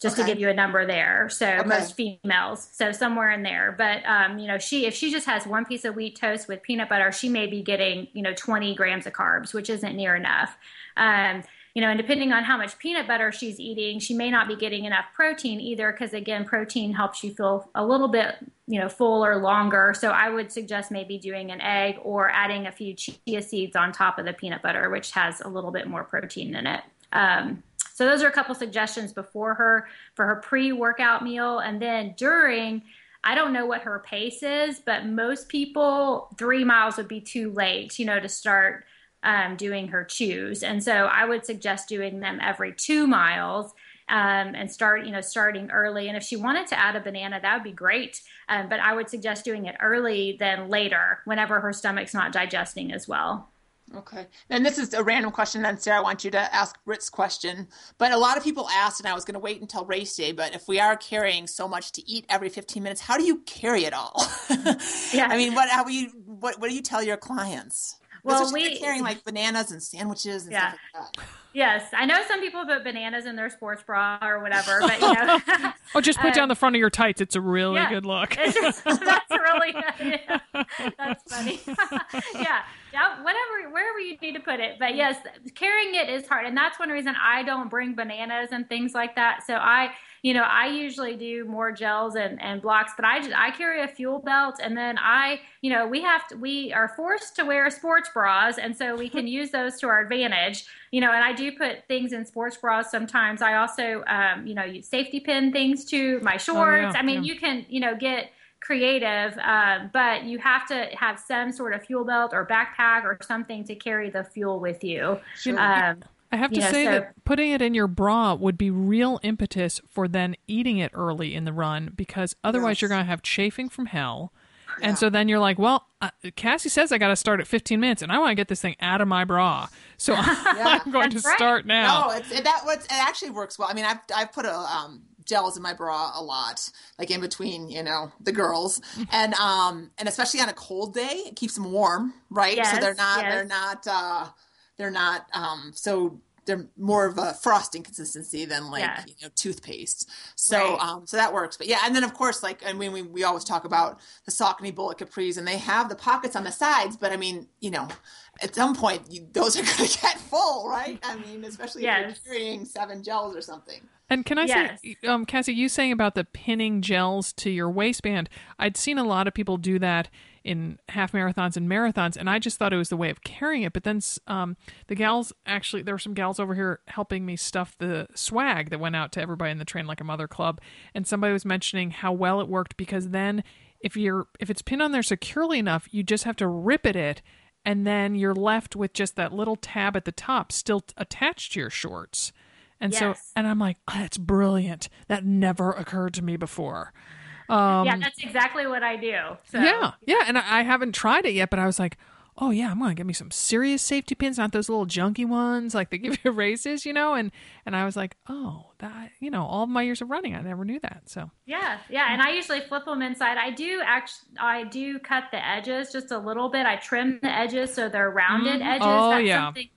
Just Okay. to give you a number there. So Okay. most females, so somewhere in there. But um, you know, she if she just has one piece of wheat toast with peanut butter, she may be getting you know 20 grams of carbs, which isn't near enough. Um, you know, and depending on how much peanut butter she's eating, she may not be getting enough protein either, because again, protein helps you feel a little bit, you know, full or longer. So I would suggest maybe doing an egg or adding a few chia seeds on top of the peanut butter, which has a little bit more protein in it. Um, so those are a couple suggestions before her for her pre-workout meal, and then during. I don't know what her pace is, but most people three miles would be too late, you know, to start um, doing her chews. And so I would suggest doing them every two miles. Um, and start, you know, starting early. And if she wanted to add a banana, that would be great. Um, but I would suggest doing it early than later, whenever her stomach's not digesting as well. Okay. And this is a random question, then, Sarah. I want you to ask Britt's question. But a lot of people asked, and I was going to wait until race day, but if we are carrying so much to eat every 15 minutes, how do you carry it all? Yeah. I mean, what, how you, what, what do you tell your clients? Well, we- they're carrying like bananas and sandwiches and Yeah. stuff like that. Yes, I know some people put bananas in their sports bra or whatever, but you know, Oh, just put Uh, down the front of your tights. It's a really yeah. good look. Just, that's really yeah, that's funny. yeah, yeah, whatever, wherever you need to put it. But yes, carrying it is hard, and that's one reason I don't bring bananas and things like that. So I, you know, I usually do more gels and, and blocks, but I just I carry a fuel belt, and then I, you know, we have to we are forced to wear sports bras, and so we can use those to our advantage. You know, and I do put things in sports bras sometimes. I also, um, you know, use safety pin things to my shorts. I mean, yeah. you can, you know, get creative, um, but you have to have some sort of fuel belt or backpack or something to carry the fuel with you. Sure. Um, I have to Yeah, say so- that putting it in your bra would be real impetus for then eating it early in the run because otherwise Yes. you're going to have chafing from hell. And so then you're like, well, uh, Cassie says I got to start at 15 minutes and I want to get this thing out of my bra. So I'm going to right. start now. No, it's it, that what's it actually works well. I mean, I've I've put a um gels in my bra a lot, like in between, you know, the girls, and um and especially on a cold day, it keeps them warm, right? so they're not yes. they're not uh they're not um so they're more of a frosting consistency than like Yeah. you know toothpaste. So Right. um so that works. But yeah, and then of course like I mean we we always talk about the Saucony bullet capris and they have the pockets on the sides, but I mean you know at some point you, those are going to get full, right? I mean especially if you're carrying seven gels or something. And can I Yes. say, um, Cassie, you saying about the pinning gels to your waistband? I'd seen a lot of people do that in half marathons and marathons, and I just thought it was the way of carrying it. But then um, the gals actually, there were some gals over here helping me stuff the swag that went out to everybody in the Train Like a Mother Club, and somebody was mentioning how well it worked because then if you're if it's pinned on there securely enough, you just have to rip at it. And then you're left with just that little tab at the top still attached to your shorts. And so, and I'm like, oh, that's brilliant. That never occurred to me before. Um, yeah, that's exactly what I do. So, yeah, yeah. And I, I haven't tried it yet, but I was like, oh yeah, I'm gonna get me some serious safety pins, not those little junky ones like they give you races, you know. And and I was like, oh, that you know, all of my years of running, I never knew that. So Yeah, yeah, and I usually flip them inside. I do actually, I do cut the edges just a little bit. I trim the edges so they're rounded edges. Oh, that's yeah. Mm-hmm. something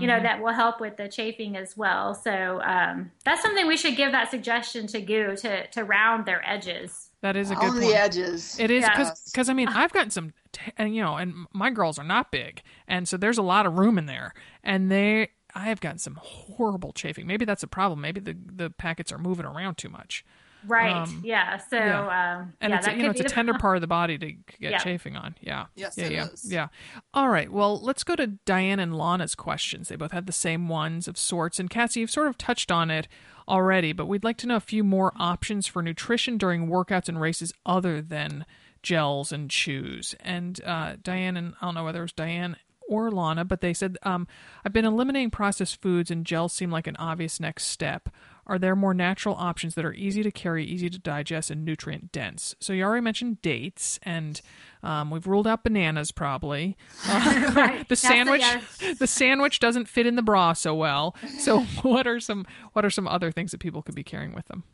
you know that will help with the chafing as well. So um, that's something we should give that suggestion to GU to to round their edges. That is a good on point. the edges. It is Yes. because I mean I've gotten some t- and you know and my girls are not big and so there's a lot of room in there and they I have gotten some horrible chafing. Maybe that's a problem. Maybe the the packets are moving around too much. Right. Um, yeah. So yeah. um, And yeah, it's that you know it's a be the- tender part of the body to get Yeah. chafing on. Yeah. Yes, yeah, it yeah, is. yeah. All right. Well, let's go to Diane and Lana's questions. They both had the same ones of sorts. And Cassie, you've sort of touched on it already, but we'd like to know a few more options for nutrition during workouts and races other than gels and chews. And uh, Diane and I don't know whether it was Diane or Lana, but they said, um, I've been eliminating processed foods and gels seem like an obvious next step. Are there more natural options that are easy to carry, easy to digest, and nutrient dense? So you already mentioned dates, and um, we've ruled out bananas probably. Uh, Right. the sandwich, yes. the sandwich doesn't fit in the bra so well. So what are some what are some other things that people could be carrying with them?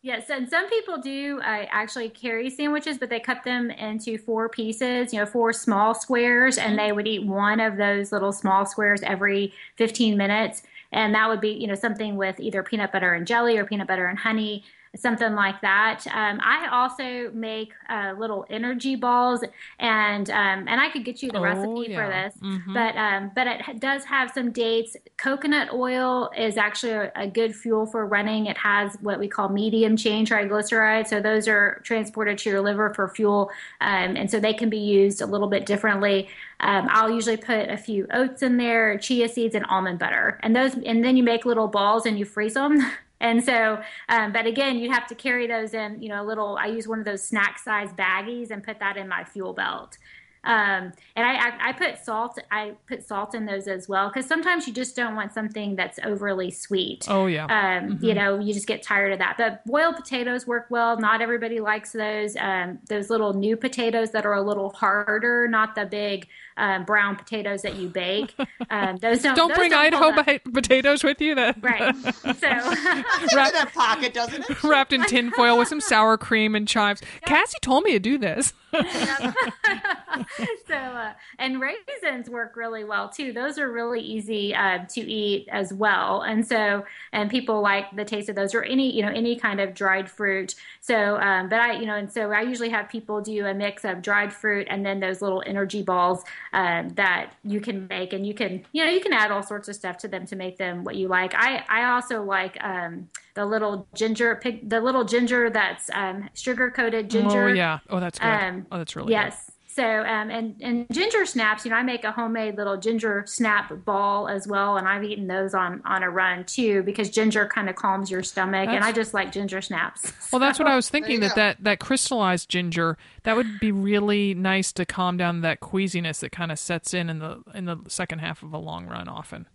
Yes, and some people do uh, actually carry sandwiches, but they cut them into four pieces, you know, four small squares, and they would eat one of those little small squares every 15 minutes. And that would be you know something with either peanut butter and jelly or peanut butter and honey something like that. Um, I also make uh, little energy balls, and um, and I could get you the oh, recipe yeah. for this. Mm-hmm. But um, but it does have some dates. Coconut oil is actually a, a, good fuel for running. It has what we call medium chain triglycerides, so those are transported to your liver for fuel, um, and so they can be used a little bit differently. Um, I'll usually put a few oats in there, chia seeds, and almond butter, and those, and then you make little balls and you freeze them. And so, um, but again, you'd have to carry those in, you know, a little, I use one of those snack size baggies and put that in my fuel belt. Um, and I, I, I, put salt. I put salt in those as well because sometimes you just don't want something that's overly sweet. Oh yeah. Um, mm-hmm. You know, you just get tired of that. But boiled potatoes work well. Not everybody likes those. Um, those little new potatoes that are a little harder, not the big um, brown potatoes that you bake. Um, those don't. don't those bring don't Idaho potatoes with you. That right. So wrapped in a pocket, doesn't it? Wrapped in tinfoil with some sour cream and chives. Yeah. Cassie told me to do this. so uh, and raisins work really well too. Those are really easy uh, to eat as well, and so and people like the taste of those or any you know any kind of dried fruit. So, um, but I you know and so I usually have people do a mix of dried fruit and then those little energy balls um, that you can make, and you can you know you can add all sorts of stuff to them to make them what you like. I I also like. Um, the little ginger, the little ginger that's um, sugar coated ginger. Oh yeah. Oh, that's good. Um, oh, that's really yes. Good. So um, and and ginger snaps, you know, I make a homemade little ginger snap ball as well, and I've eaten those on on a run too because ginger kind of calms your stomach, that's, and I just like ginger snaps. Well, that's what I was thinking that, that that crystallized ginger that would be really nice to calm down that queasiness that kind of sets in in the in the second half of a long run often.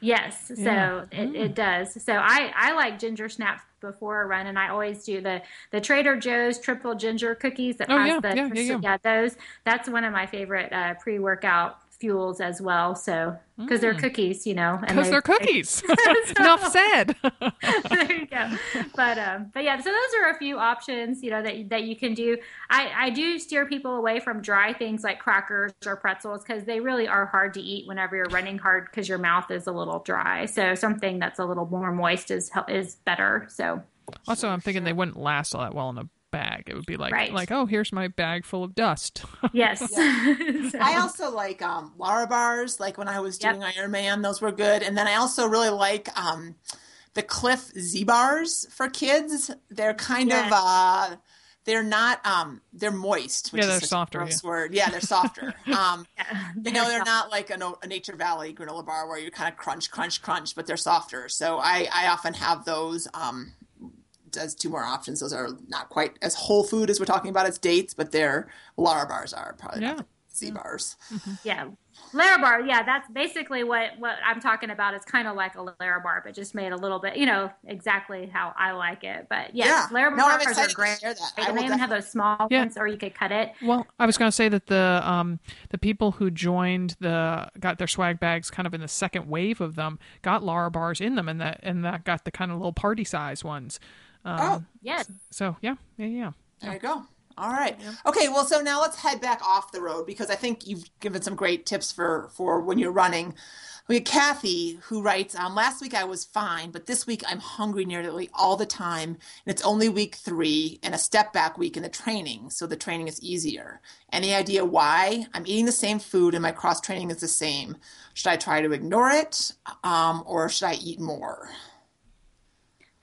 Yes, so yeah. it, it mm. does. So I, I like ginger snaps before a run, and I always do the the Trader Joe's triple ginger cookies that oh, has yeah, the yeah, yeah, yeah, those. That's one of my favorite uh, pre workout fuels as well. So because mm. they're cookies, you know, because they, are cookies. Enough said. there you go. But um, but yeah, so those are a few options, you know, that that you can do. I I do steer people away from dry things like crackers or pretzels because they really are hard to eat whenever you're running hard because your mouth is a little dry. So something that's a little more moist is is better. So. Also, I'm thinking they wouldn't last all that well in a bag. It would be like right. like oh here's my bag full of dust. yes. so. I also like um, Larabars. Like when I was doing yep. Ironman, those were good. And then I also really like um, the Clif Z bars for kids. They're kind yes. of uh, they're not um they're moist yeah they're softer yeah. word yeah they're softer um yeah, you know they're not like a, a, nature valley granola bar where you kind of crunch crunch crunch but they're softer so i i often have those um as two more options. Those are not quite as whole food as we're talking about as dates, but they're Larabars are probably yeah. Z bars. Mm-hmm. Yeah. Larabar, yeah, that's basically what what I'm talking about. It's kind of like a Larabar, but just made a little bit, you know, exactly how I like it. But yes, yeah, Larabars no, are great. And they even have those small yeah. ones, or you could cut it. Well, I was going to say that the um the people who joined the got their swag bags kind of in the second wave of them got Larabars in them, and that and that got the kind of little party size ones. Um, oh, yes. So yeah, yeah, yeah. There you go. All right. Okay. Well, so now let's head back off the road because I think you've given some great tips for for when you're running. We have Kathy who writes, um, "Last week I was fine, but this week I'm hungry nearly all the time, and it's only week three and a step back week in the training, so the training is easier. Any idea why? I'm eating the same food and my cross training is the same. Should I try to ignore it, um, or should I eat more?"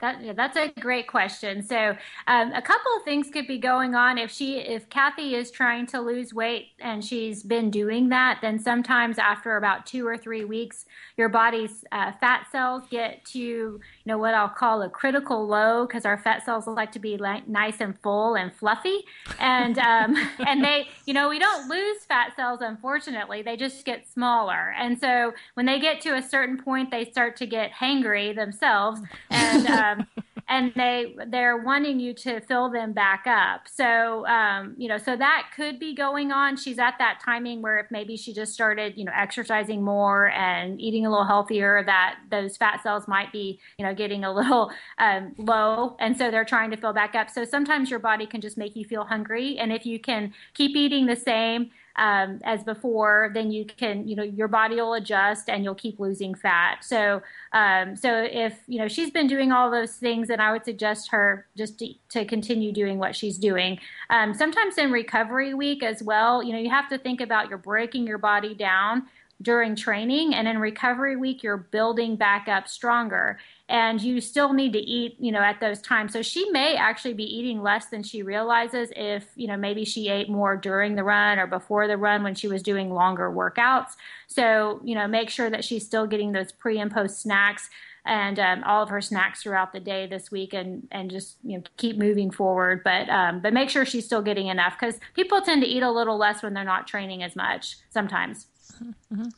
That, that's a great question. So, um, a couple of things could be going on if she, if Kathy is trying to lose weight and she's been doing that, then sometimes after about two or three weeks, your body's uh, fat cells get to, you know, what I'll call a critical low because our fat cells like to be like nice and full and fluffy, and um, and they, you know, we don't lose fat cells unfortunately, they just get smaller, and so when they get to a certain point, they start to get hangry themselves, and um, and they they're wanting you to fill them back up. So um, you know, so that could be going on. She's at that timing where if maybe she just started, you know, exercising more and eating a little healthier, that those fat cells might be, you know, getting a little um, low, and so they're trying to fill back up. So sometimes your body can just make you feel hungry, and if you can keep eating the same um, as before, then you can, you know, your body will adjust and you'll keep losing fat. So, um, so if you know she's been doing all those things, then I would suggest her just to, to continue doing what she's doing. Um, sometimes in recovery week as well, you know, you have to think about you're breaking your body down during training and in recovery week you're building back up stronger and you still need to eat you know at those times. So she may actually be eating less than she realizes if you know maybe she ate more during the run or before the run when she was doing longer workouts. So you know make sure that she's still getting those pre and post snacks and um, all of her snacks throughout the day this week and and just you know keep moving forward. But um, but make sure she's still getting enough because people tend to eat a little less when they're not training as much sometimes. Mm-hmm.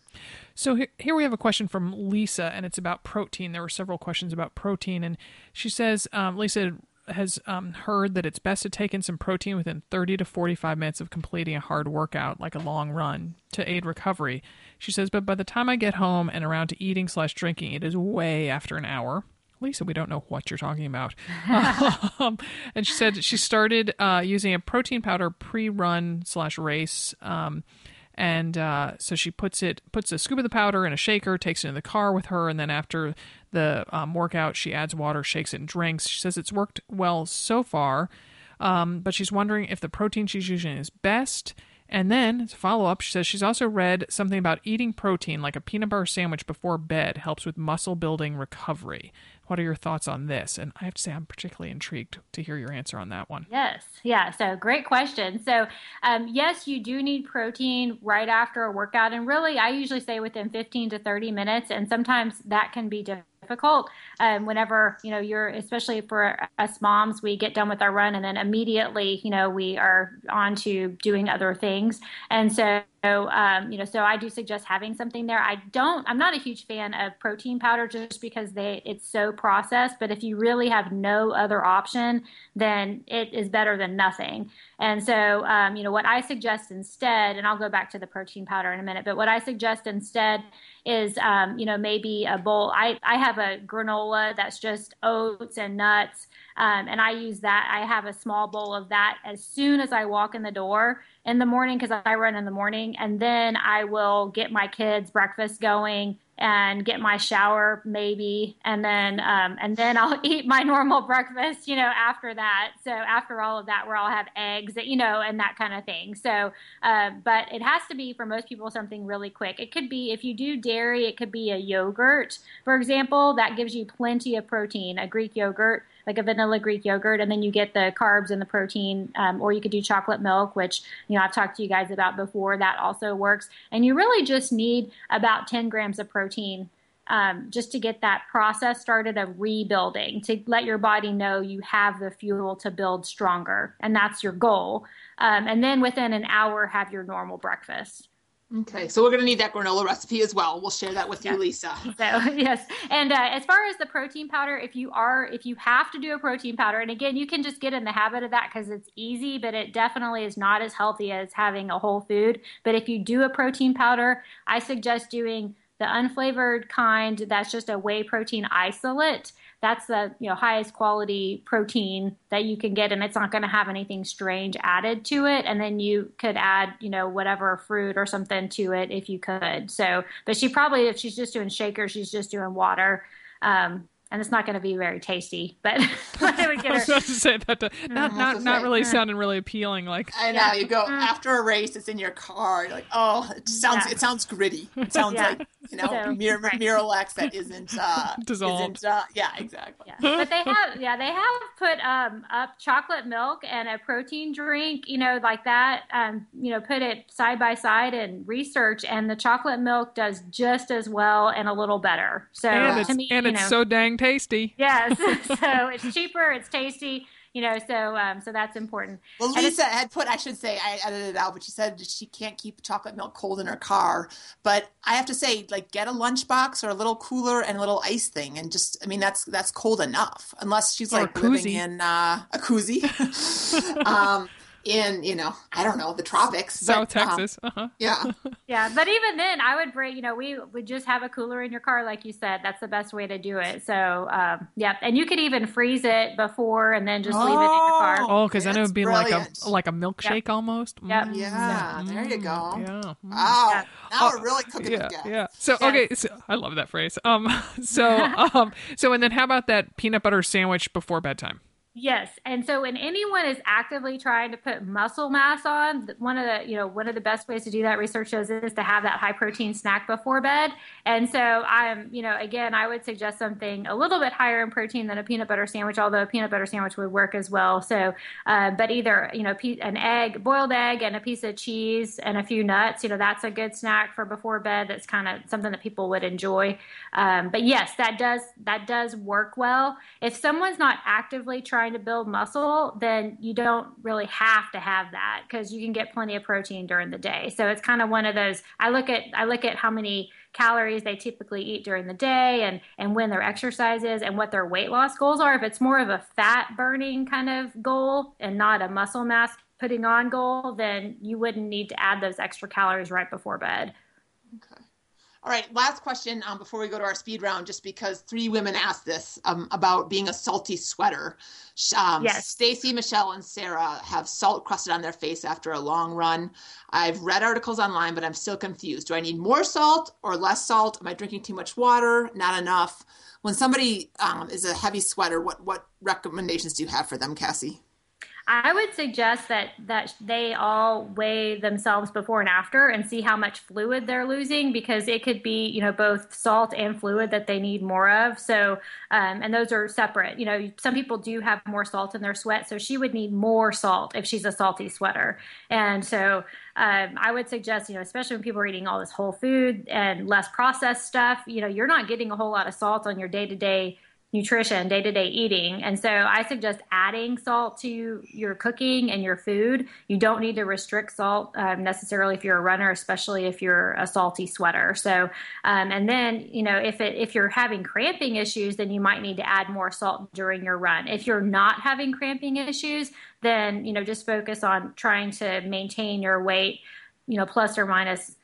So here, here we have a question from Lisa, and it's about protein. There were several questions about protein, and she says um, Lisa has um, heard that it's best to take in some protein within 30 to 45 minutes of completing a hard workout, like a long run, to aid recovery. She says, but by the time I get home and around to eating slash drinking, it is way after an hour. Lisa, we don't know what you're talking about. um, and she said she started uh, using a protein powder pre-run slash race. Um, and uh, so she puts it puts a scoop of the powder in a shaker takes it in the car with her and then after the um, workout she adds water shakes it and drinks. She says it's worked well so far um, but she's wondering if the protein she's using is best. And then to follow up she says she's also read something about eating protein like a peanut butter sandwich before bed helps with muscle building recovery what are your thoughts on this? And I have to say, I'm particularly intrigued to hear your answer on that one. Yes. Yeah. So, great question. So, um, yes, you do need protein right after a workout. And really, I usually say within 15 to 30 minutes. And sometimes that can be difficult um, whenever you know you're especially for us moms we get done with our run and then immediately you know we are on to doing other things and so um, you know so i do suggest having something there. I don't i'm not a huge fan of protein powder just because they it's so processed but if you really have no other option then it is better than nothing and so um, you know what i suggest instead and i'll go back to the protein powder in a minute but what i suggest instead is um, you know maybe a bowl. I I have a granola that's just oats and nuts, um, and I use that. I have a small bowl of that as soon as I walk in the door in the morning because I run in the morning, and then I will get my kids breakfast going and get my shower maybe and then um, and then I'll eat my normal breakfast you know after that. So after all of that where I'll have eggs you know and that kind of thing. So uh, but it has to be for most people something really quick. It could be if you do dairy it could be a yogurt for example that gives you plenty of protein a Greek yogurt like a vanilla Greek yogurt, and then you get the carbs and the protein. Um, or you could do chocolate milk, which you know I've talked to you guys about before. That also works, and you really just need about 10 grams of protein. Um, just to get that process started of rebuilding, to let your body know you have the fuel to build stronger, and that's your goal. Um, and then within an hour, have your normal breakfast. Okay, so we're going to need that granola recipe as well. We'll share that with you, Lisa. So yes, and uh, as far as the protein powder, if you are if you have to do a protein powder, and again, you can just get in the habit of that because it's easy, but it definitely is not as healthy as having a whole food. But if you do a protein powder, I suggest doing the unflavored kind. That's just a whey protein isolate that's the you know highest quality protein that you can get and it's not going to have anything strange added to it. And then you could add you know whatever fruit or something to it if you could. So but she probably if she's just doing shaker she's just doing water. Um, and it's not going to be very tasty. But I would give her. I was about to say that. To, not not not really sounding really appealing. Like I know you go mm. after a race, it's in your car. You're like, oh, it sounds yeah. it sounds gritty. It sounds yeah. like you know so, Mir- right. Miralax that isn't uh, dissolved. Isn't, uh, yeah, exactly. Yeah. But they have yeah they have put um, up chocolate milk and a protein drink. You know like that. Um, you know put it side by side and research, and the chocolate milk does just as well and a little better. So and it's, me, and it's know, so dang tasty. Yes. so it's cheaper, it's tasty, you know, so um, so that's important. Well, Lisa had put, I should say, I edited it out, but she said she can't keep chocolate milk cold in her car. But I have to say, like, get a lunchbox or a little cooler and a little ice thing, and just, I mean, that's that's cold enough, unless she's like living in uh, a koozie. um, in you know I don't know the tropics, South but, um, Texas. Um, uh-huh. Yeah, yeah. But even then, I would bring you know we would just have a cooler in your car, like you said. That's the best way to do it. So um, yeah, and you could even freeze it before and then just oh, leave it in your car. Oh, because then it would be brilliant. like a like a milkshake yep. almost. Yep. Mm. Yeah, there you go. Yeah. Mm. Wow. Yeah. Now uh, we're really cooking yeah, again. Yeah. So okay, so, I love that phrase. Um. So um. So and then how about that peanut butter sandwich before bedtime? Yes, and so when anyone is actively trying to put muscle mass on, one of the you know one of the best ways to do that research shows is to have that high protein snack before bed. And so I'm you know again I would suggest something a little bit higher in protein than a peanut butter sandwich, although a peanut butter sandwich would work as well. So, uh, but either you know an egg, boiled egg, and a piece of cheese and a few nuts. You know that's a good snack for before bed. That's kind of something that people would enjoy. Um, but yes, that does that does work well. If someone's not actively trying trying to build muscle, then you don't really have to have that because you can get plenty of protein during the day. So it's kind of one of those. I look at I look at how many calories they typically eat during the day and and when their exercise is and what their weight loss goals are. If it's more of a fat burning kind of goal and not a muscle mass putting on goal, then you wouldn't need to add those extra calories right before bed. All right, last question um, before we go to our speed round, just because three women asked this um, about being a salty sweater. Um, yes. Stacy, Michelle, and Sarah have salt crusted on their face after a long run. I've read articles online, but I'm still confused. Do I need more salt or less salt? Am I drinking too much water? Not enough. When somebody um, is a heavy sweater, what what recommendations do you have for them, Cassie? I would suggest that that they all weigh themselves before and after and see how much fluid they're losing because it could be you know both salt and fluid that they need more of. So um, and those are separate. You know, some people do have more salt in their sweat, so she would need more salt if she's a salty sweater. And so um, I would suggest, you know, especially when people are eating all this whole food and less processed stuff, you know, you're not getting a whole lot of salt on your day to day nutrition, day to day eating. And so I suggest adding salt to your cooking and your food. You don't need to restrict salt um, necessarily if you're a runner, especially if you're a salty sweater. So, um, and then, you know, if it, if you're having cramping issues, then you might need to add more salt during your run. If you're not having cramping issues, then, you know, just focus on trying to maintain your weight, you know, plus or minus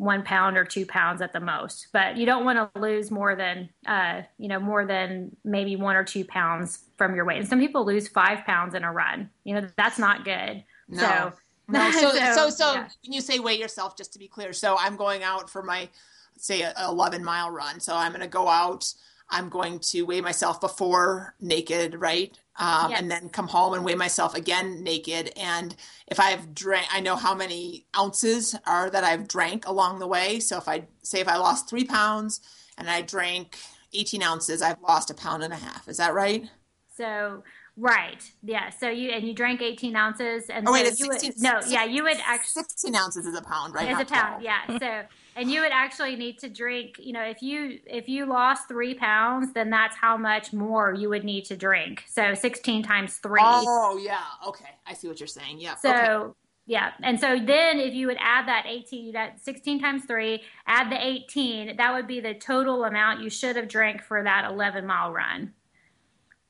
one pound or two pounds at the most. But you don't want to lose more than, uh, you know, more than maybe one or two pounds from your weight. And some people lose five pounds in a run. You know, that's not good. No. So, no. So, so, so, so yeah. when you say weigh yourself, just to be clear, so I'm going out for my, say, a 11 mile run. So I'm going to go out. I'm going to weigh myself before naked, right? um, yes. and then come home and weigh myself again naked. And if I've drank, I know how many ounces are that I've drank along the way. So if I say if I lost three pounds and I drank 18 ounces, I've lost a pound and a half. Is that right? So Right. Yeah. So you and you drank 18 ounces, and oh wait, so it's 16, would, no, yeah, you would actually 16 ounces is a pound, right? Is a pound, 12. yeah. So and you would actually need to drink you know if you if you lost three pounds then that's how much more you would need to drink so 16 times three. Oh yeah okay i see what you're saying yeah so okay. yeah and so then if you would add that 18 that 16 times 3 add the 18 that would be the total amount you should have drank for that 11 mile run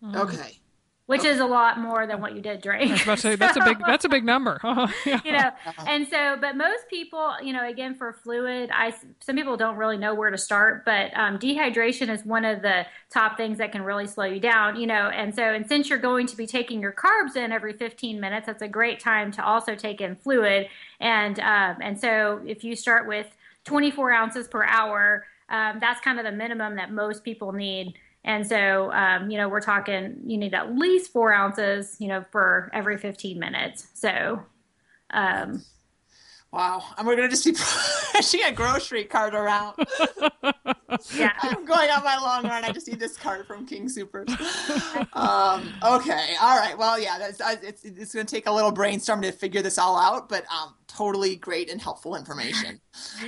mm-hmm. okay which is a lot more than what you did drink. Was about to say that's a big that's a big number. yeah. You know, and so, but most people, you know, again for fluid, I some people don't really know where to start, but um, dehydration is one of the top things that can really slow you down. You know, and so, and since you're going to be taking your carbs in every 15 minutes, that's a great time to also take in fluid. And um, and so, if you start with 24 ounces per hour, um, that's kind of the minimum that most people need and so, um, you know, we're talking you need at least four ounces, you know, for every 15 minutes. So, um, wow, and we're gonna just be pushing a grocery cart around. yeah, I'm going on my long run. I just need this cart from King Sooper. um, okay, all right. Well, yeah, that's, uh, it's it's gonna take a little brainstorm to figure this all out, but um, totally great and helpful information.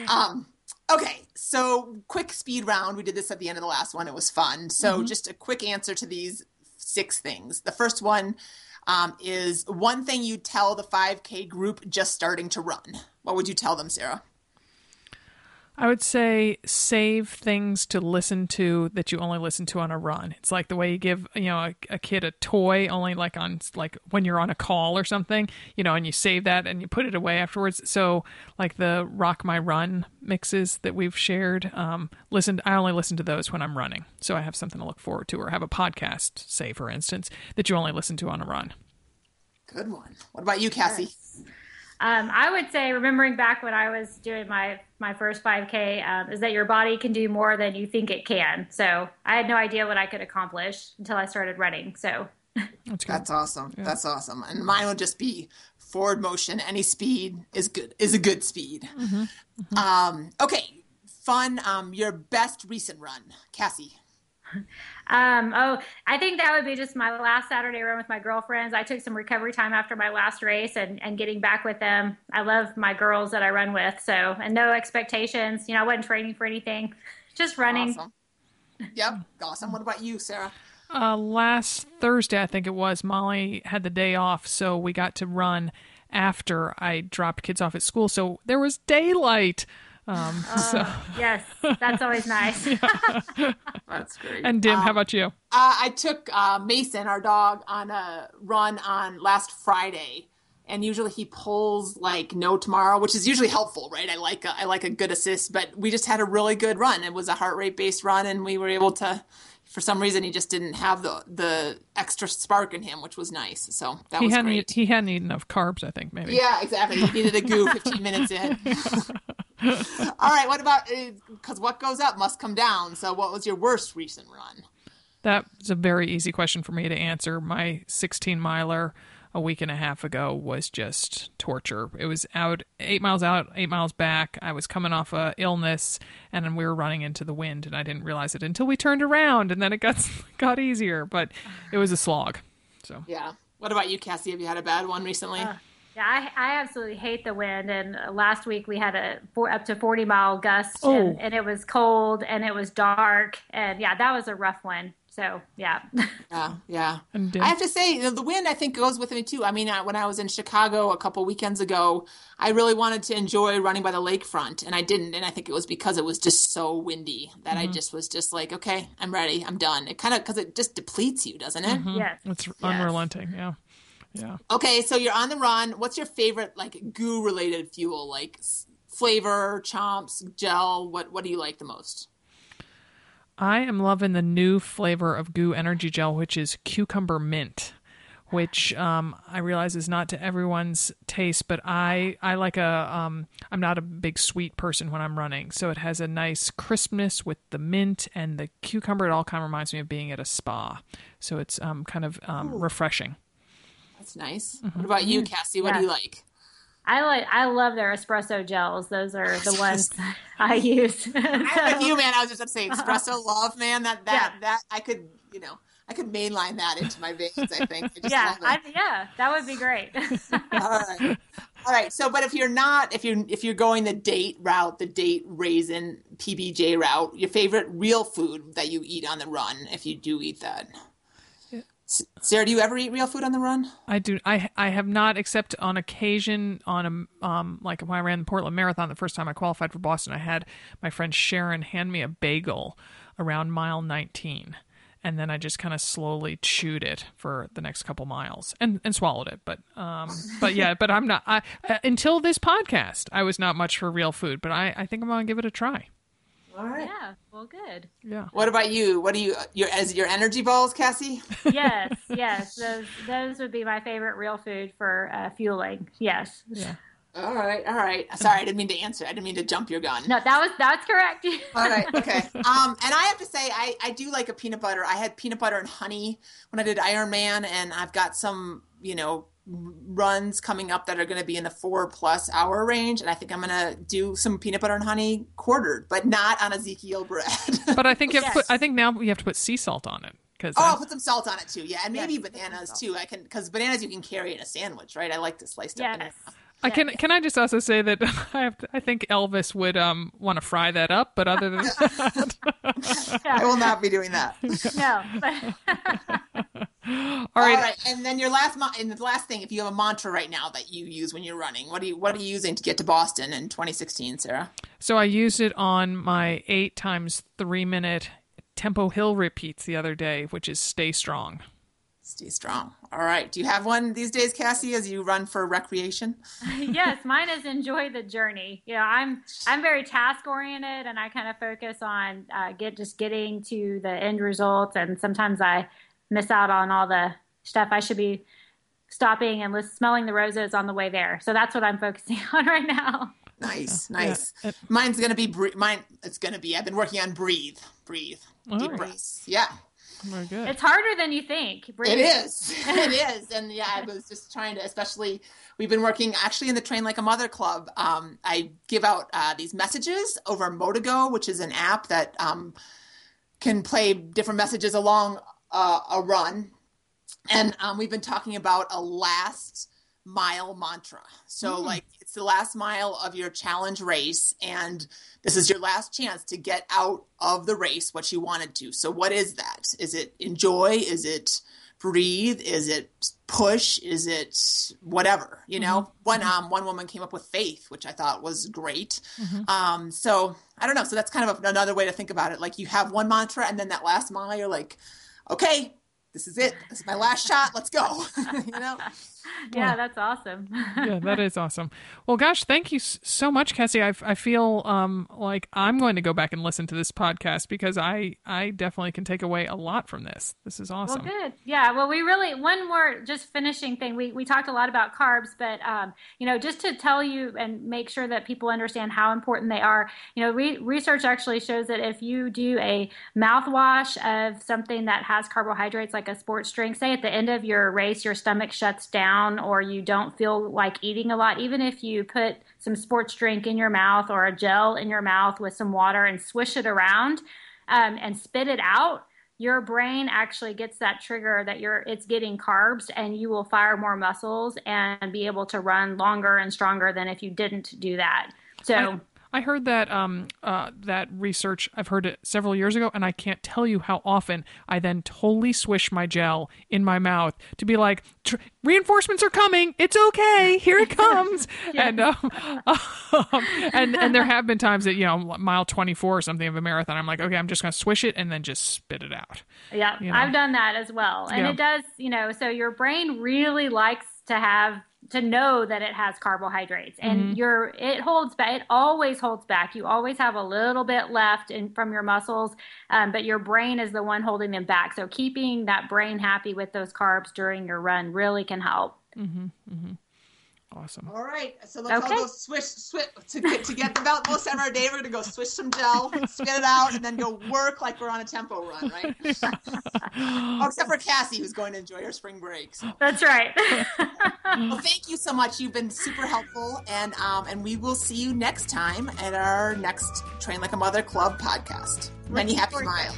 Um, Okay, so quick speed round. We did this at the end of the last one. It was fun. So mm-hmm. just a quick answer to these six things. The first one um, is one thing you tell the 5K group just starting to run. What would you tell them, Sarah? I would say save things to listen to that you only listen to on a run. It's like the way you give, you know, a, a, kid a toy only like on like when you're on a call or something, you know, and you save that and you put it away afterwards. So like the Rock My Run mixes that we've shared, um, listen, I only listen to those when I'm running. So I have something to look forward to or have a podcast, say for instance, that you only listen to on a run. Good one. What about you, Cassie? Um, I would say, remembering back when I was doing my my first 5K, um, is that your body can do more than you think it can. So I had no idea what I could accomplish until I started running. So that's, That's awesome. Yeah. That's awesome. And mine will just be forward motion. Any speed is good. Is a good speed. Mm-hmm. Mm-hmm. Um, okay, fun. Um, your best recent run, Cassie. Um, oh, I think that would be just my last Saturday run with my girlfriends. I took some recovery time after my last race and, and getting back with them. I love my girls that I run with. So, and no expectations. You know, I wasn't training for anything, just running. Awesome. Yep. Awesome. What about you, Sarah? Uh, last Thursday, I think it was, Molly had the day off. So we got to run after I dropped kids off at school. So there was daylight. Um, uh, so. Yes, that's always nice. that's great. And Dim, um, how about you? Uh, I took uh, Mason, our dog, on a run on last Friday, and usually he pulls like no tomorrow, which is usually helpful, right? I like a, I like a good assist, but we just had a really good run. It was a heart rate based run, and we were able to. For some reason, he just didn't have the the extra spark in him, which was nice. So that he was hadn't great. he hadn't eaten enough carbs, I think, maybe. Yeah, exactly. He needed a goo 15 minutes in. All right. What about because uh, what goes up must come down. So, what was your worst recent run? That's a very easy question for me to answer. My 16 miler a week and a half ago was just torture. It was out eight miles out, eight miles back. I was coming off a illness, and then we were running into the wind, and I didn't realize it until we turned around, and then it got got easier. But it was a slog. So yeah. What about you, Cassie? Have you had a bad one recently? Uh, yeah, I, I absolutely hate the wind. And last week we had a four, up to 40 mile gust, oh. and, and, it was cold and it was dark. And yeah, that was a rough one. So yeah. yeah, yeah. I have to say, the wind I think goes with me too. I mean, when I was in Chicago a couple weekends ago, I really wanted to enjoy running by the lakefront, and I didn't. And I think it was because it was just so windy that mm-hmm. I just was just like, okay, I'm ready, I'm done. It kind of because it just depletes you, doesn't it? Mm-hmm. Yes, it's yes. unrelenting. Yeah. Yeah. Okay, so you're on the run. What's your favorite like goo related fuel? Like flavor, chomps, gel. What what do you like the most? I am loving the new flavor of GU Energy Gel, which is cucumber mint, which um, I realize is not to everyone's taste, but I I like a um, I'm not a big sweet person when I'm running, so it has a nice crispness with the mint and the cucumber. It all kind of reminds me of being at a spa, so it's um, kind of um, refreshing. That's nice. Mm-hmm. What about you, Cassie? What yeah. do you like? I like I love their espresso gels. Those are the ones I use. I'm with you, man. I was just gonna say espresso love, man. That that yeah. that I could, you know, I could mainline that into my veins. I think. I yeah, I, yeah, that would be great. All right, all right. So, but if you're not, if you're if you're going the date route, the date raisin PBJ route, your favorite real food that you eat on the run, if you do eat that. Sarah, do you ever eat real food on the run? I do. I I have not, except on occasion on a um like when I ran the Portland Marathon the first time I qualified for Boston. I had my friend Sharon hand me a bagel around mile 19, and then I just kind of slowly chewed it for the next couple miles and and swallowed it. But um but yeah, but I'm not. I uh, until this podcast, I was not much for real food, but I I think I'm gonna give it a try. All right. Yeah. Well, good. Yeah. What about you? What do you your as your energy balls, Cassie? yes, yes. Those those would be my favorite real food for uh, fueling. Yes. Yeah. All right, all right. Sorry, I didn't mean to answer. I didn't mean to jump your gun. No, that was that's correct. all right, okay. Um, and I have to say, I I do like a peanut butter. I had peanut butter and honey when I did Ironman, and I've got some, you know, runs coming up that are going to be in the four plus hour range and i think i'm going to do some peanut butter and honey quartered but not on ezekiel bread but i think you have yes. to put i think now you have to put sea salt on it because oh i'll put some salt on it too yeah and maybe yes, bananas too i can because bananas you can carry in a sandwich right i like to slice yes. up banana I can can I just also say that I have to, I think Elvis would um want to fry that up, but other than that, I will not be doing that. No. All right. All right. And then your last mo- and the last thing, if you have a mantra right now that you use when you're running, what are you what are you using to get to Boston in 2016, Sarah? So I used it on my eight times three minute tempo hill repeats the other day, which is stay strong. Stay strong. All right. Do you have one these days, Cassie, as you run for recreation? yes, mine is enjoy the journey. You know, I'm I'm very task oriented, and I kind of focus on uh, get just getting to the end result. And sometimes I miss out on all the stuff I should be stopping and smelling the roses on the way there. So that's what I'm focusing on right now. Nice, nice. Yeah. Mine's gonna be mine. It's gonna be. I've been working on breathe, breathe, oh, deep breaths. Yeah. Very good. It's harder than you think. Breathe. It is. it is. And yeah, I was just trying to, especially, we've been working actually in the Train Like a Mother Club. Um, I give out uh, these messages over Motigo, which is an app that um, can play different messages along uh, a run. And um, we've been talking about a last mile mantra. So, mm. like, it's the last mile of your challenge race, and this is your last chance to get out of the race what you wanted to. So, what is that? Is it enjoy? Is it breathe? Is it push? Is it whatever? You know, mm-hmm. one mm-hmm. um one woman came up with faith, which I thought was great. Mm-hmm. Um, so I don't know. So that's kind of another way to think about it. Like you have one mantra, and then that last mile, you're like, okay, this is it. This is my last shot. Let's go. you know? Yeah, that's awesome. yeah, that is awesome. Well, gosh, thank you so much, Cassie. I, I feel um, like I'm going to go back and listen to this podcast because I I definitely can take away a lot from this. This is awesome. Well, good. Yeah. Well, we really one more just finishing thing. We we talked a lot about carbs, but um, you know, just to tell you and make sure that people understand how important they are. You know, re- research actually shows that if you do a mouthwash of something that has carbohydrates, like a sports drink, say at the end of your race, your stomach shuts down down or you don't feel like eating a lot, even if you put some sports drink in your mouth or a gel in your mouth with some water and swish it around um, and spit it out, your brain actually gets that trigger that you're it's getting carbs and you will fire more muscles and be able to run longer and stronger than if you didn't do that. So I- heard that um, uh, that research. I've heard it several years ago, and I can't tell you how often I then totally swish my gel in my mouth to be like, reinforcements are coming. It's okay. Here it comes. yeah. And um, um, and and there have been times that you know mile twenty four or something of a marathon. I'm like, okay, I'm just gonna swish it and then just spit it out. Yeah, you know? I've done that as well, and yeah. it does. You know, so your brain really likes to have to know that it has carbohydrates and mm-hmm. your it holds back it always holds back you always have a little bit left in from your muscles um, but your brain is the one holding them back so keeping that brain happy with those carbs during your run really can help mm-hmm, mm-hmm. Awesome. All right. So let's okay. all go swish, swish to get to get the belt most out of our day. We're gonna go swish some gel, spit it out, and then go work like we're on a tempo run, right? oh, except for Cassie, who's going to enjoy her spring break. So. That's right. well, thank you so much. You've been super helpful, and um, and we will see you next time at our next Train Like a Mother Club podcast. Many happy miles.